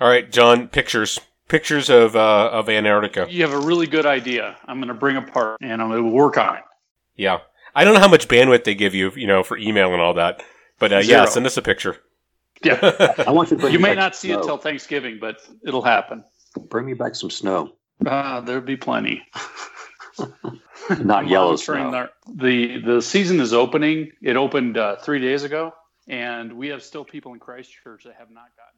All right, John. Pictures, pictures of uh, of Antarctica. You have a really good idea. I'm going to bring apart and I'm going to work on it. Yeah, I don't know how much bandwidth they give you, you know, for email and all that. But uh, yeah, send us a picture. Yeah, I want you to. Bring you me may back not some see it snow. till Thanksgiving, but it'll happen. Bring me back some snow. Uh, there'll be plenty. Not yellow monitoring snow. The, the the season is opening. It opened uh, three days ago, and we have still people in Christchurch that have not gotten down.